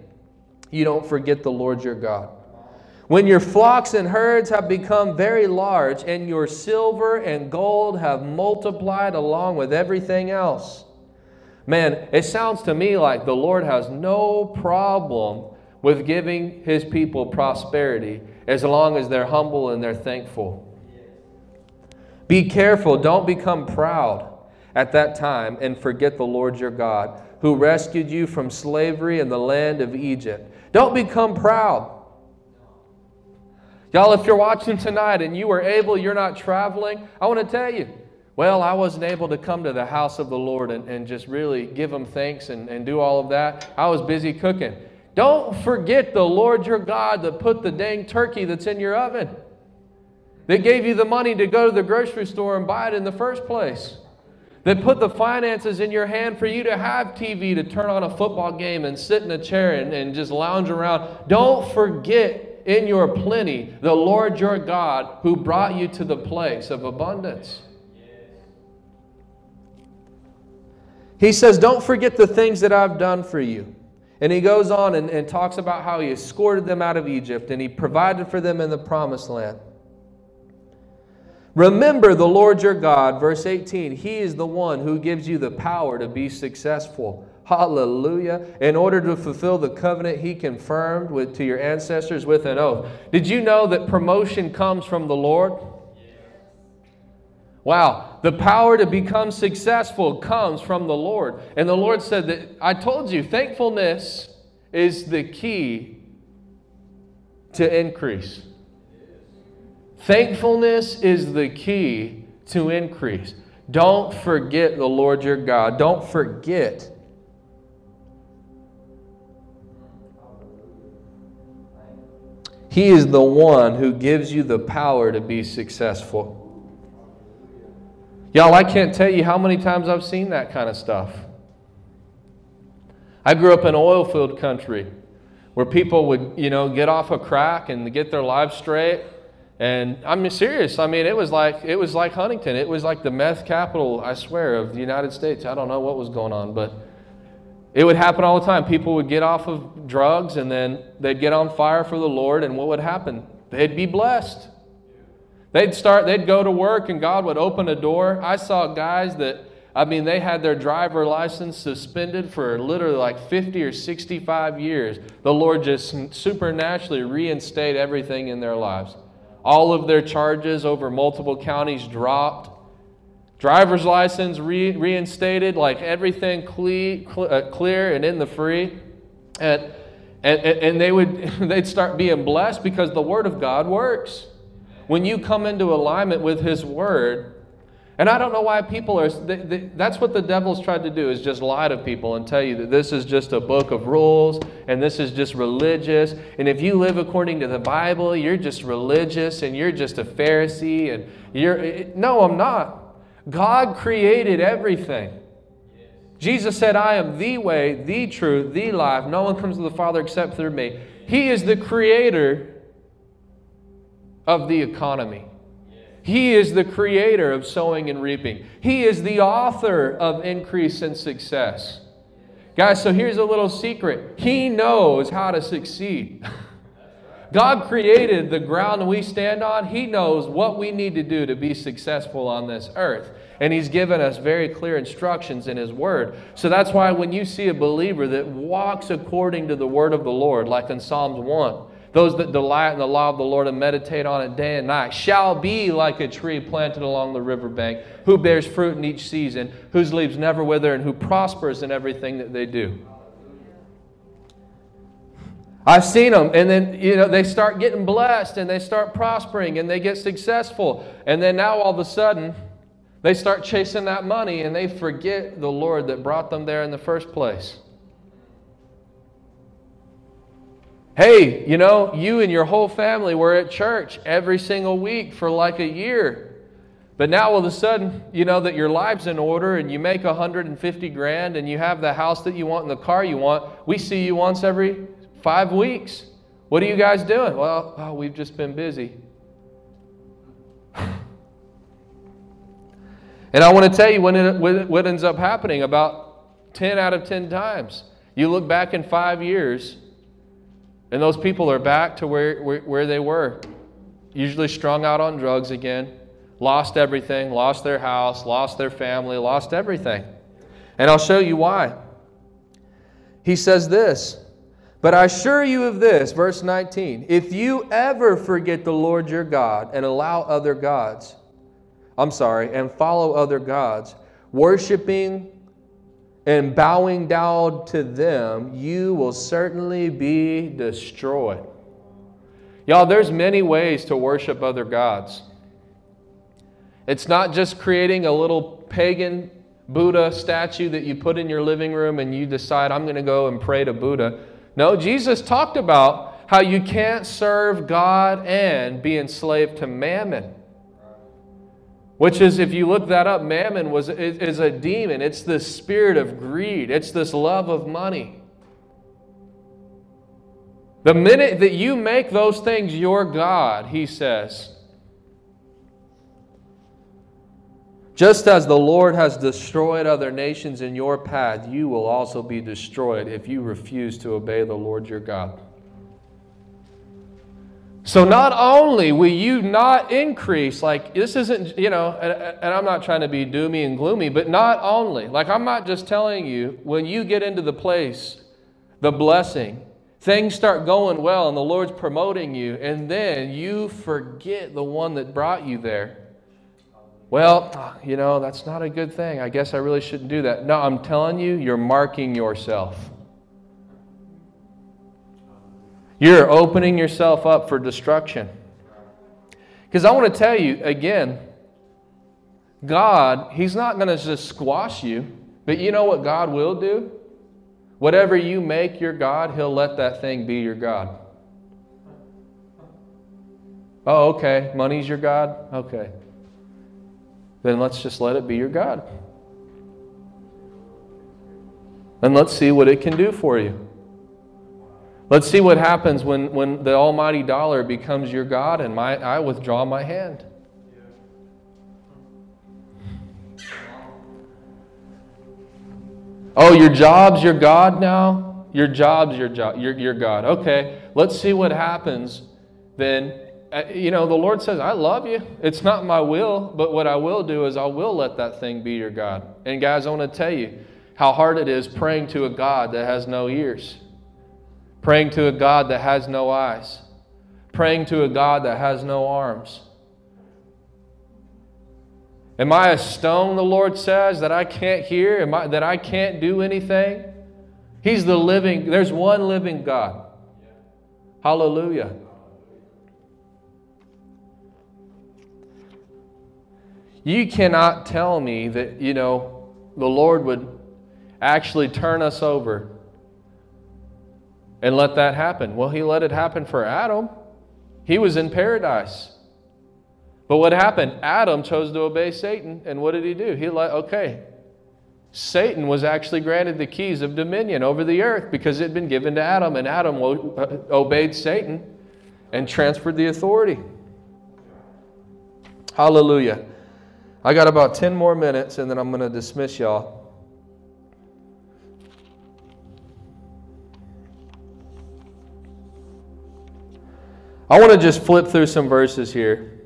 you don't forget the Lord your God. When your flocks and herds have become very large, and your silver and gold have multiplied along with everything else. Man, it sounds to me like the Lord has no problem with giving his people prosperity as long as they're humble and they're thankful. Be careful, don't become proud at that time and forget the Lord your God, who rescued you from slavery in the land of Egypt. Don't become proud. Y'all, if you're watching tonight and you were able, you're not traveling, I want to tell you, well, I wasn't able to come to the house of the Lord and, and just really give Him thanks and, and do all of that. I was busy cooking. Don't forget the Lord your God that put the dang turkey that's in your oven, that gave you the money to go to the grocery store and buy it in the first place, that put the finances in your hand for you to have TV to turn on a football game and sit in a chair and, and just lounge around. Don't forget in your plenty the Lord your God who brought you to the place of abundance. He says, Don't forget the things that I've done for you. And he goes on and, and talks about how he escorted them out of Egypt and he provided for them in the promised land. Remember the Lord your God, verse 18. He is the one who gives you the power to be successful. Hallelujah. In order to fulfill the covenant he confirmed with, to your ancestors with an oath. Did you know that promotion comes from the Lord? Wow, the power to become successful comes from the Lord. And the Lord said that I told you, thankfulness is the key to increase. Thankfulness is the key to increase. Don't forget the Lord your God. Don't forget. He is the one who gives you the power to be successful. Y'all, I can't tell you how many times I've seen that kind of stuff. I grew up in oil field country where people would, you know, get off a crack and get their lives straight. And I'm serious. I mean, it was like it was like Huntington. It was like the meth capital, I swear, of the United States. I don't know what was going on, but it would happen all the time. People would get off of drugs and then they'd get on fire for the Lord, and what would happen? They'd be blessed. They'd start, they'd go to work and God would open a door. I saw guys that, I mean, they had their driver license suspended for literally like 50 or 65 years. The Lord just supernaturally reinstate everything in their lives. All of their charges over multiple counties dropped. Driver's license re- reinstated, like everything cle- cl- uh, clear and in the free. And, and, and they would, they'd start being blessed because the Word of God works when you come into alignment with His Word, and I don't know why people are, they, they, that's what the devil's tried to do, is just lie to people and tell you that this is just a book of rules and this is just religious. And if you live according to the Bible, you're just religious and you're just a Pharisee. And you're, no, I'm not. God created everything. Jesus said, I am the way, the truth, the life. No one comes to the Father except through me. He is the creator of the economy. He is the creator of sowing and reaping. He is the author of increase and success. Guys, so here's a little secret He knows how to succeed. God created the ground we stand on. He knows what we need to do to be successful on this earth. And He's given us very clear instructions in His Word. So that's why when you see a believer that walks according to the Word of the Lord, like in Psalms 1, those that delight in the law of the Lord and meditate on it day and night shall be like a tree planted along the riverbank, who bears fruit in each season, whose leaves never wither, and who prospers in everything that they do. I've seen them, and then you know they start getting blessed, and they start prospering, and they get successful, and then now all of a sudden, they start chasing that money, and they forget the Lord that brought them there in the first place. Hey, you know, you and your whole family were at church every single week for like a year. But now all of a sudden, you know that your life's in order and you make 150 grand and you have the house that you want and the car you want. We see you once every five weeks. What are you guys doing? Well, oh, we've just been busy. and I want to tell you when it, what ends up happening about 10 out of 10 times. You look back in five years And those people are back to where, where, where they were, usually strung out on drugs again, lost everything, lost their house, lost their family, lost everything. And I'll show you why. He says this, but I assure you of this, verse 19 if you ever forget the Lord your God and allow other gods, I'm sorry, and follow other gods, worshiping and bowing down to them, you will certainly be destroyed. Y'all, there's many ways to worship other gods. It's not just creating a little pagan Buddha statue that you put in your living room and you decide, I'm going to go and pray to Buddha. No, Jesus talked about how you can't serve God and be enslaved to mammon. Which is, if you look that up, mammon was, is a demon. It's the spirit of greed, it's this love of money. The minute that you make those things your God, he says, just as the Lord has destroyed other nations in your path, you will also be destroyed if you refuse to obey the Lord your God. So not only will you not increase, like this isn't, you know, and, and, I'm not trying to be doomy and gloomy, but not only, like I'm not just telling you, when you get into the place, the blessing, things start going well and the Lord's promoting you, and then you forget the one that brought you there. Well, ah, you know, that's not a good thing. I guess I really shouldn't do that. No, I'm telling you, you're marking yourself. You're opening yourself up for destruction. Because I want to tell you again, God, He's not going to just squash you, but you know what God will do? Whatever you make your God, He'll let that thing be your God. Oh, okay. Money's your God? Okay. Then let's just let it be your God. And let's see what it can do for you. Let's see what happens when, when the almighty dollar becomes your God and my, I withdraw my hand. Oh, your job's your God now? Your job's your, job, your, your God. Okay, let's see what happens then. Uh, you know, the Lord says, I love you. It's not my will, but what I will do is I will let that thing be your God. And guys, I want to tell you how hard it is praying to a God that has no ears praying to a God that has no eyes, praying to a God that has no arms. Am I a stone, the Lord says, that I can't hear? Am I, that I can't do anything? He's the living, there's one living God. Hallelujah. You cannot tell me that, you know, the Lord would actually turn us over and let that happen. Well, he let it happen for Adam. He was in paradise. But what happened? Adam chose to obey Satan, and what did he do? He let, okay, Satan was actually granted the keys of dominion over the earth because it had been given to Adam, and Adam uh, obeyed Satan and transferred the authority. Hallelujah. I got about 10 more minutes, and then I'm going to dismiss y'all. I want to just flip through some verses here.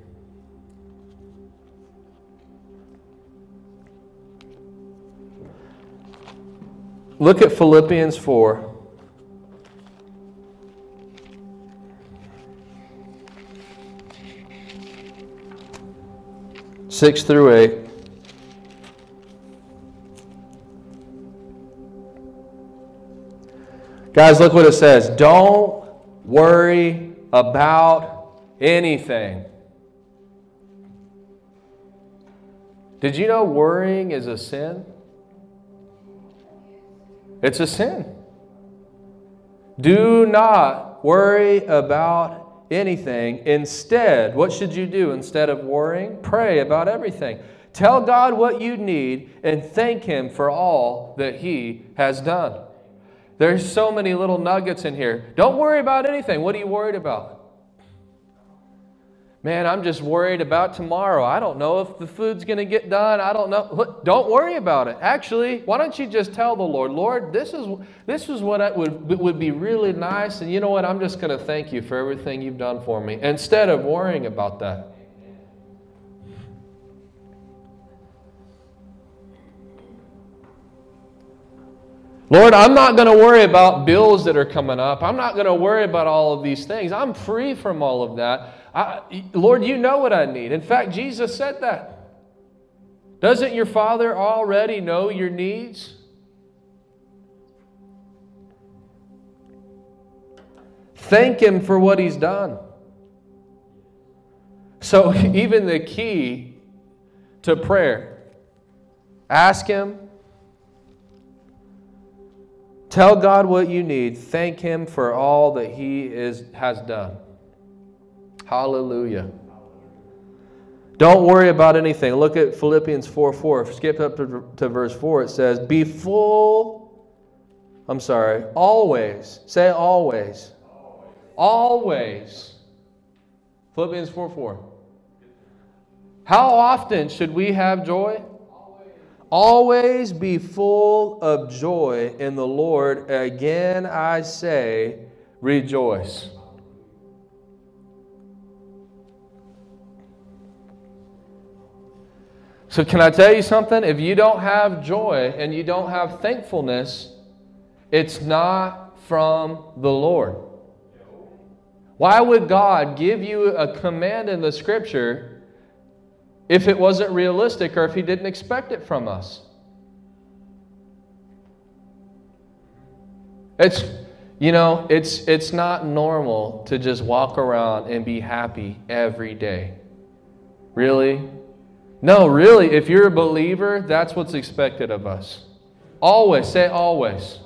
Look at Philippians 4. Six through eight. Guys, look what it says. Don't worry about anything. Did you know worrying is a sin? It's a sin. Do not worry about anything. Instead, what should you do instead of worrying? Pray about everything. Tell God what you need and thank Him for all that He has done. There's so many little nuggets in here. Don't worry about anything. What are you worried about? Man, I'm just worried about tomorrow. I don't know if the food's going to get done. I don't know. Don't worry about it. Actually, why don't you just tell the Lord, Lord, this is this is what I would would be really nice, and you know what? I'm just going to thank you for everything you've done for me instead of worrying about that. Lord, I'm not going to worry about bills that are coming up. I'm not going to worry about all of these things. I'm free from all of that. I, Lord, you know what I need. In fact, Jesus said that. Doesn't your Father already know your needs? Thank Him for what He's done. So, even the key to prayer ask Him, tell God what you need, thank Him for all that He is, has done. Hallelujah. Don't worry about anything. Look at Philippians 4 4. Skip up to, to verse 4. It says, Be full, I'm sorry, always. Say always. Always. Philippians 4 4. How often should we have joy? Always be full of joy in the Lord. Again, I say, rejoice. So, can I tell you something? If you don't have joy and you don't have thankfulness, it's not from the Lord. Why would God give you a command in the scripture if it wasn't realistic or if He didn't expect it from us? It's, you know, it's, it's not normal to just walk around and be happy every day. Really? No, really, if you're a believer, that's what's expected of us. Always, say always.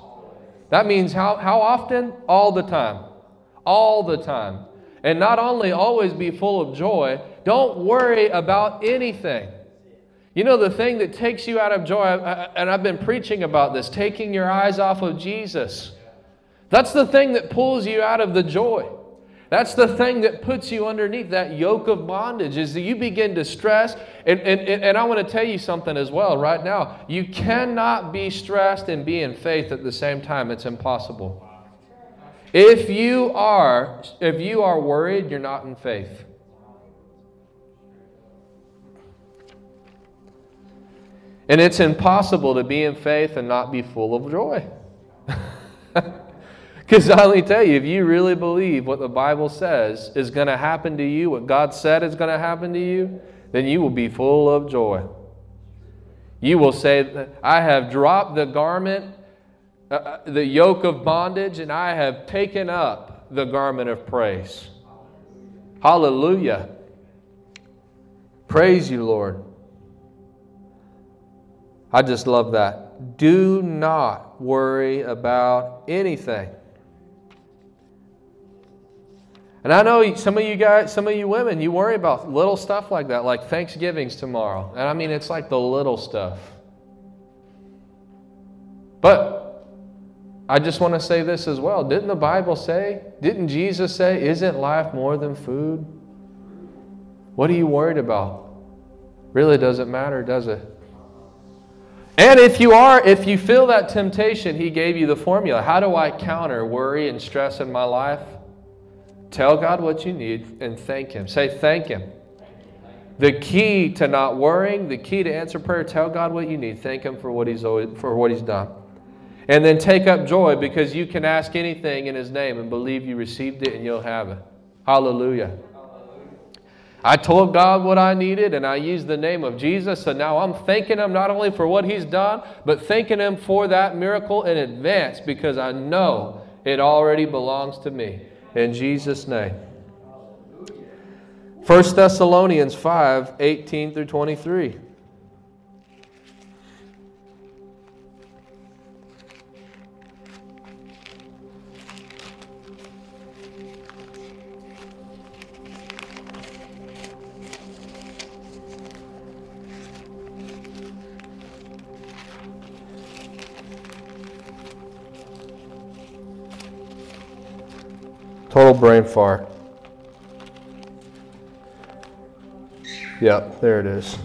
That means how, how often? All the time. All the time. And not only always be full of joy, don't worry about anything. You know, the thing that takes you out of joy, and I've been preaching about this, taking your eyes off of Jesus. That's the thing that pulls you out of the joy. That's the thing that puts you underneath that yoke of bondage is that you begin to stress. And, and, and I want to tell you something as well right now. You cannot be stressed and be in faith at the same time. It's impossible. If you are, if you are worried, you're not in faith. And it's impossible to be in faith and not be full of joy. Because I only tell you, if you really believe what the Bible says is going to happen to you, what God said is going to happen to you, then you will be full of joy. You will say, I have dropped the garment, uh, uh, the yoke of bondage, and I have taken up the garment of praise. Hallelujah. Praise you, Lord. I just love that. Do not worry about anything. And I know some of you guys, some of you women, you worry about little stuff like that, like Thanksgiving's tomorrow. And I mean, it's like the little stuff. But I just want to say this as well. Didn't the Bible say, didn't Jesus say, isn't life more than food? What are you worried about? Really doesn't matter, does it? And if you are, if you feel that temptation, he gave you the formula. How do I counter worry and stress in my life? Tell God what you need and thank Him. Say, thank Him. The key to not worrying, the key to answer prayer, tell God what you need. Thank Him for what He's, for what he's done. And then take up joy because you can ask anything in His name and believe you received it and you'll have it. Hallelujah. I told God what I needed and I used the name of Jesus. So now I'm thanking Him not only for what He's done, but thanking Him for that miracle in advance because I know it already belongs to me. In Jesus' name. 1 Thessalonians 5 18 through 23. Total brain fart. Yep, there it is.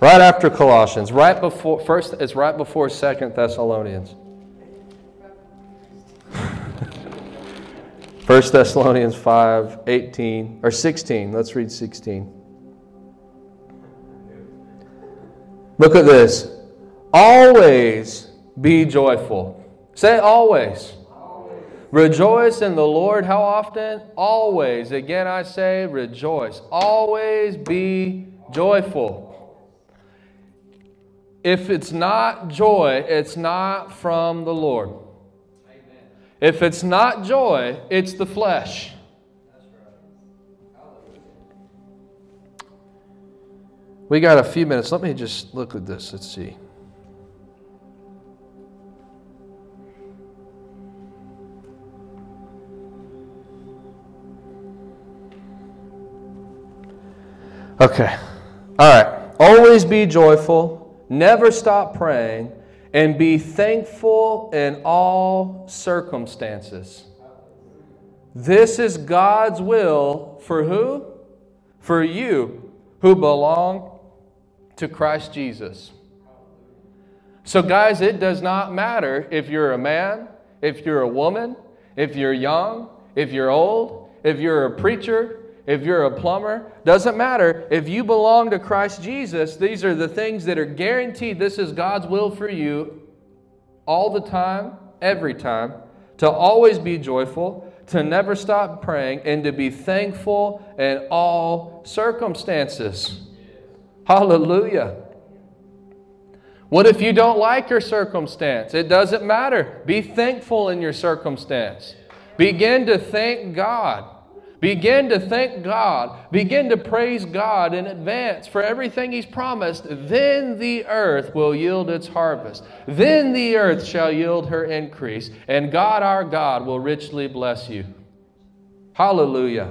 Right after Colossians, right before first it's right before Second Thessalonians. First Thessalonians 5, 18, or 16. Let's read 16. Look at this. Always be joyful. Say always. Rejoice in the Lord. How often? Always. Again, I say rejoice. Always be joyful. If it's not joy, it's not from the Lord. If it's not joy, it's the flesh. We got a few minutes. Let me just look at this. Let's see. Okay. All right. Always be joyful. Never stop praying and be thankful in all circumstances. This is God's will for who? For you who belong to Christ Jesus. So, guys, it does not matter if you're a man, if you're a woman, if you're young, if you're old, if you're a preacher, if you're a plumber, doesn't matter. If you belong to Christ Jesus, these are the things that are guaranteed. This is God's will for you all the time, every time, to always be joyful, to never stop praying, and to be thankful in all circumstances. Hallelujah. What if you don't like your circumstance? It doesn't matter. Be thankful in your circumstance. Begin to thank God. Begin to thank God. Begin to praise God in advance for everything He's promised. Then the earth will yield its harvest. Then the earth shall yield her increase, and God our God will richly bless you. Hallelujah.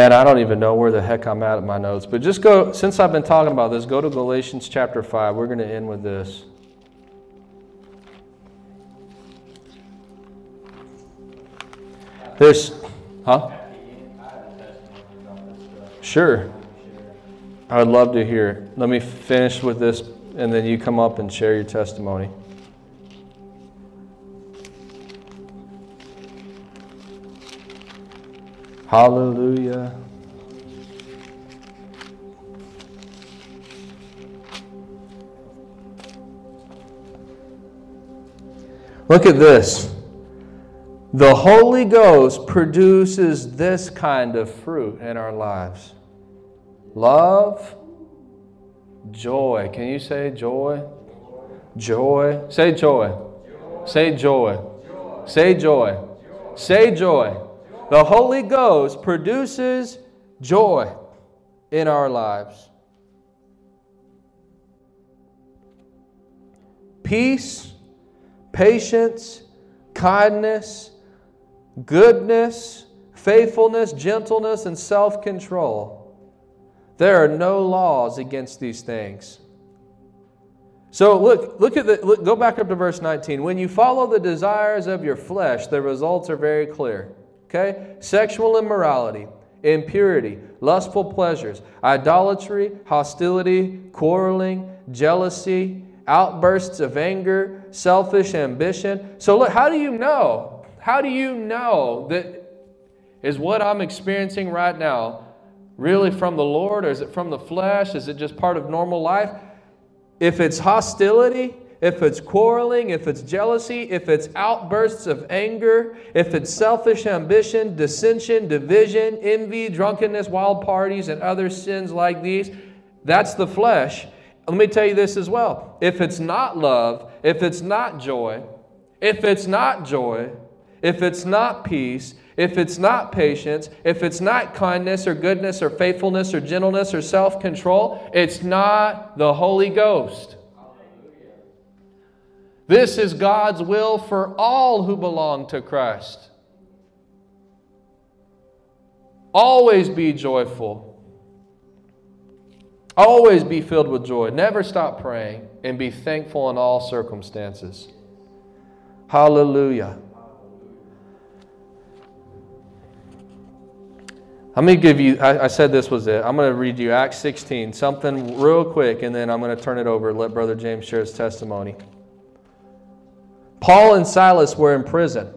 Man, I don't even know where the heck I'm at in my notes. But just go, since I've been talking about this, go to Galatians chapter 5. We're going to end with this. There's, huh? Sure. I would love to hear. Let me finish with this, and then you come up and share your testimony. Hallelujah. Look at this. The Holy Ghost produces this kind of fruit in our lives love, joy. Can you say joy? Joy. Say joy. Say joy. Say joy. Say joy. The Holy Ghost produces joy in our lives. Peace, patience, kindness, goodness, faithfulness, gentleness, and self control. There are no laws against these things. So look, look at the look, go back up to verse 19. When you follow the desires of your flesh, the results are very clear. Okay? Sexual immorality, impurity, lustful pleasures, idolatry, hostility, quarreling, jealousy, outbursts of anger, selfish ambition. So, look, how do you know? How do you know that is what I'm experiencing right now really from the Lord or is it from the flesh? Is it just part of normal life? If it's hostility, if it's quarreling, if it's jealousy, if it's outbursts of anger, if it's selfish ambition, dissension, division, envy, drunkenness, wild parties, and other sins like these, that's the flesh. Let me tell you this as well. If it's not love, if it's not joy, if it's not joy, if it's not peace, if it's not patience, if it's not kindness or goodness or faithfulness or gentleness or self control, it's not the Holy Ghost. This is God's will for all who belong to Christ. Always be joyful. Always be filled with joy. Never stop praying and be thankful in all circumstances. Hallelujah. Let me give you, I, I, said this was it. I'm going to read you Acts 16, something real quick, and then I'm going to turn it over and let Brother James share his testimony. Paul and Silas were in prison.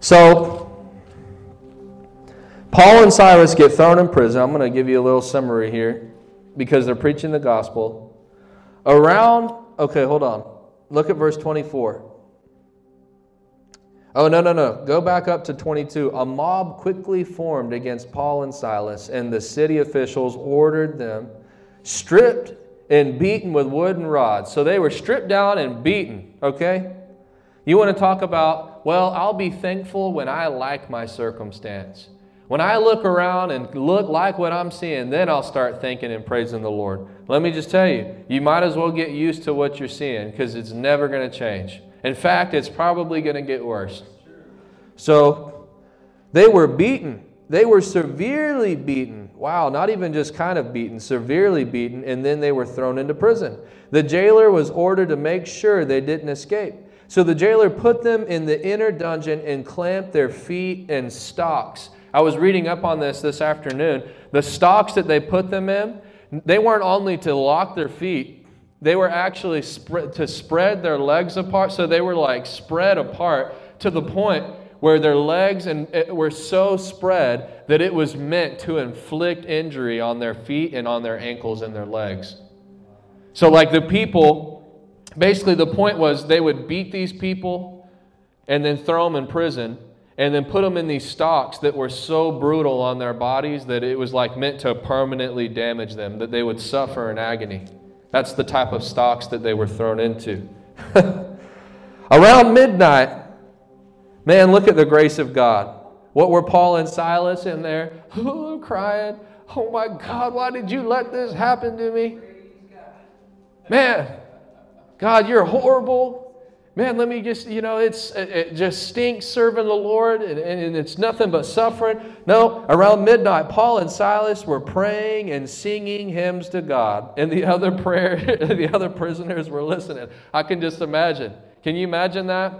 So, Paul and Silas get thrown in prison. I'm going to give you a little summary here because they're preaching the gospel. Around, okay, hold on. Look at verse 24. Oh, no, no, no. Go back up to 22. A mob quickly formed against Paul and Silas, and the city officials ordered them stripped and beaten with wooden rods. So they were stripped down and beaten, okay? You want to talk about, well, I'll be thankful when I like my circumstance. When I look around and look like what I'm seeing, then I'll start thinking and praising the Lord. Let me just tell you, you might as well get used to what you're seeing because it's never going to change. In fact, it's probably going to get worse. So they were beaten. They were severely beaten. Wow, not even just kind of beaten, severely beaten, and then they were thrown into prison. The jailer was ordered to make sure they didn't escape. So the jailer put them in the inner dungeon and clamped their feet in stocks I was reading up on this this afternoon. The stocks that they put them in, they weren't only to lock their feet, they were actually to spread their legs apart. So they were like spread apart to the point where their legs and eh, were so spread that it was meant to inflict injury on their feet and on their ankles and their legs. So, like the people, basically, the point was they would beat these people and then throw them in prison and then put them in these stocks that were so brutal on their bodies that it was like meant to permanently damage them, that they would suffer in agony. That's the type of stocks that they were thrown into. Around midnight, man, look at the grace of God. What were Paul and Silas in there? Oh, crying. Oh my God, why did you let this happen to me? Man, God, you're horrible man, let me just, you know, it's, it just stinks serving the Lord and, and it's nothing but suffering. No, around midnight, Paul and Silas were praying and singing hymns to God, and the other prayer, the other prisoners were listening. I can just imagine. Can you imagine that?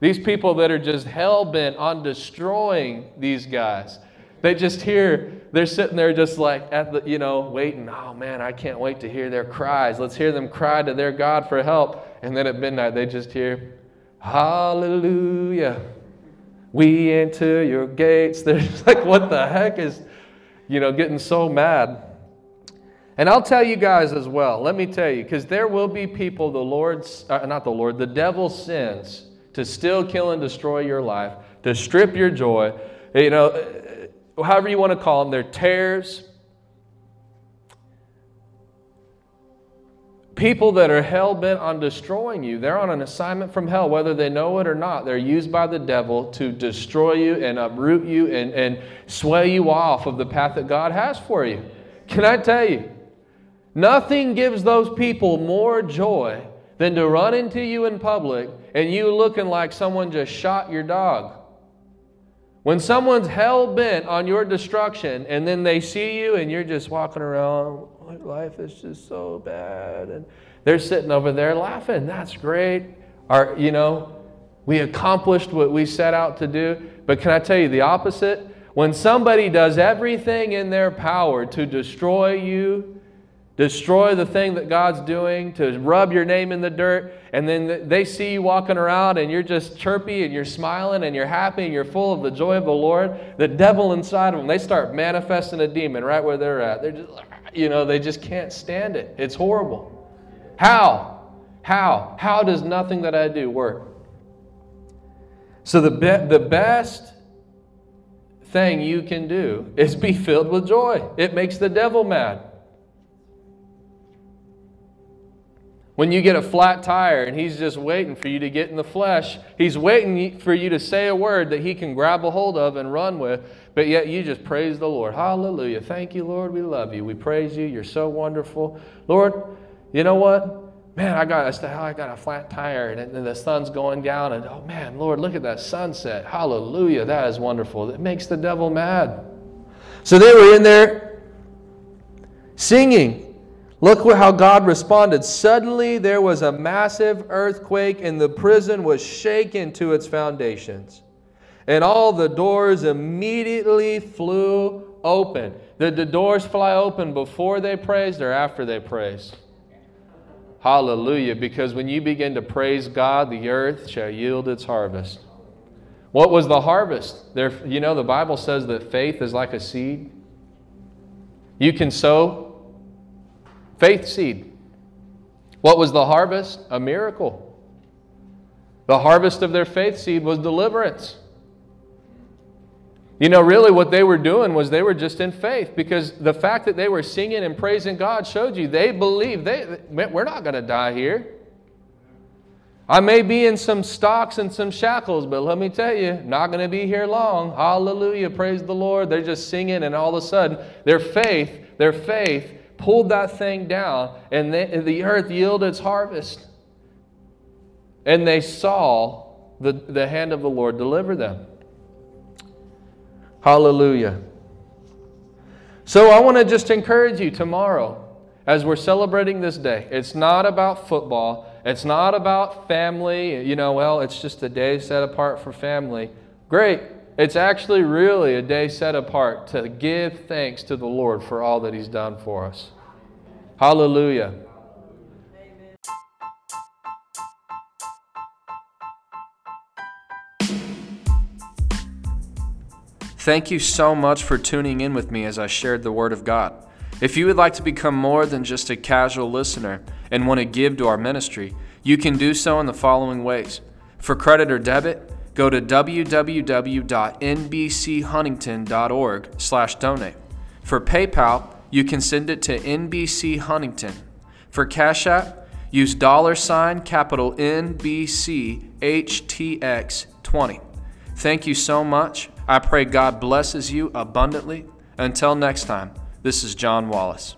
These people that are just hell bent on destroying these guys. They just hear, they're sitting there just like at the, you know, waiting. Oh man, I can't wait to hear their cries. Let's hear them cry to their God for help. And then at midnight, they just hear, Hallelujah. We enter your gates. They're just like, what the heck is, you know, getting so mad. And I'll tell you guys as well, let me tell you, because there will be people the Lord's, uh, not the Lord, the devil sends to still kill, and destroy your life, to strip your joy. You know, however you want to call them, they're tares. People that are hell bent on destroying you, they're on an assignment from hell, whether they know it or not. They're used by the devil to destroy you and uproot you and, and sway you off of the path that God has for you. Can I tell you? Nothing gives those people more joy than to run into you in public and you looking like someone just shot your dog. When someone's hell bent on your destruction and then they see you and you're just walking around, life is just so bad, and they're sitting over there laughing. That's great. Our, you know, we accomplished what we set out to do. But can I tell you the opposite? When somebody does everything in their power to destroy you, destroy the thing that God's doing, to rub your name in the dirt, and then they see you walking around and you're just chirpy and you're smiling and you're happy and you're full of the joy of the Lord, the devil inside of them, they start manifesting a demon right where they're at. They're just, you know, they just can't stand it. It's horrible. How? How? How does nothing that I do work? So the, be- the best thing you can do is be filled with joy. It makes the devil mad. When you get a flat tire and he's just waiting for you to get in the flesh, he's waiting for you to say a word that he can grab a hold of and run with, but yet you just praise the Lord. Hallelujah. Thank you, Lord. We love you. We praise you. You're so wonderful. Lord, you know what? Man, I got, I got a flat tire and the sun's going down, and oh man, Lord, look at that sunset. Hallelujah. That is wonderful. It makes the devil mad. So they were in there singing. Look how God responded. Suddenly there was a massive earthquake, and the prison was shaken to its foundations. And all the doors immediately flew open. Did the doors fly open before they praised or after they praised? Hallelujah. Because when you begin to praise God, the earth shall yield its harvest. What was the harvest? There, you know, the Bible says that faith is like a seed. You can sow Faith seed. What was the harvest? A miracle. The harvest of their faith seed was deliverance. You know, really what they were doing was they were just in faith because the fact that they were singing and praising God showed you they believed they, we're not going to die here. I may be in some stocks and some shackles, but let me tell you, not going to be here long. Hallelujah. Praise the Lord. They're just singing, and all of a sudden, their faith, their faith pulled that thing down, and the, the earth yielded its harvest. And they saw the, the hand of the Lord deliver them. Hallelujah. So I want to just encourage you tomorrow as we're celebrating this day. It's not about football. It's not about family. You know, well, it's just a day set apart for family. Great. It's actually really a day set apart to give thanks to the Lord for all that He's done for us. Hallelujah. Thank you so much for tuning in with me as I shared the Word of God. If you would like to become more than just a casual listener and want to give to our ministry, you can do so in the following ways. For credit or debit, go to www.nbchuntington.org/donate. For PayPal, you can send it to NBC Huntington. For Cash App, use dollar sign capital NBCHTX20. Thank you so much. I pray God blesses you abundantly. Until next time, this is John Wallace.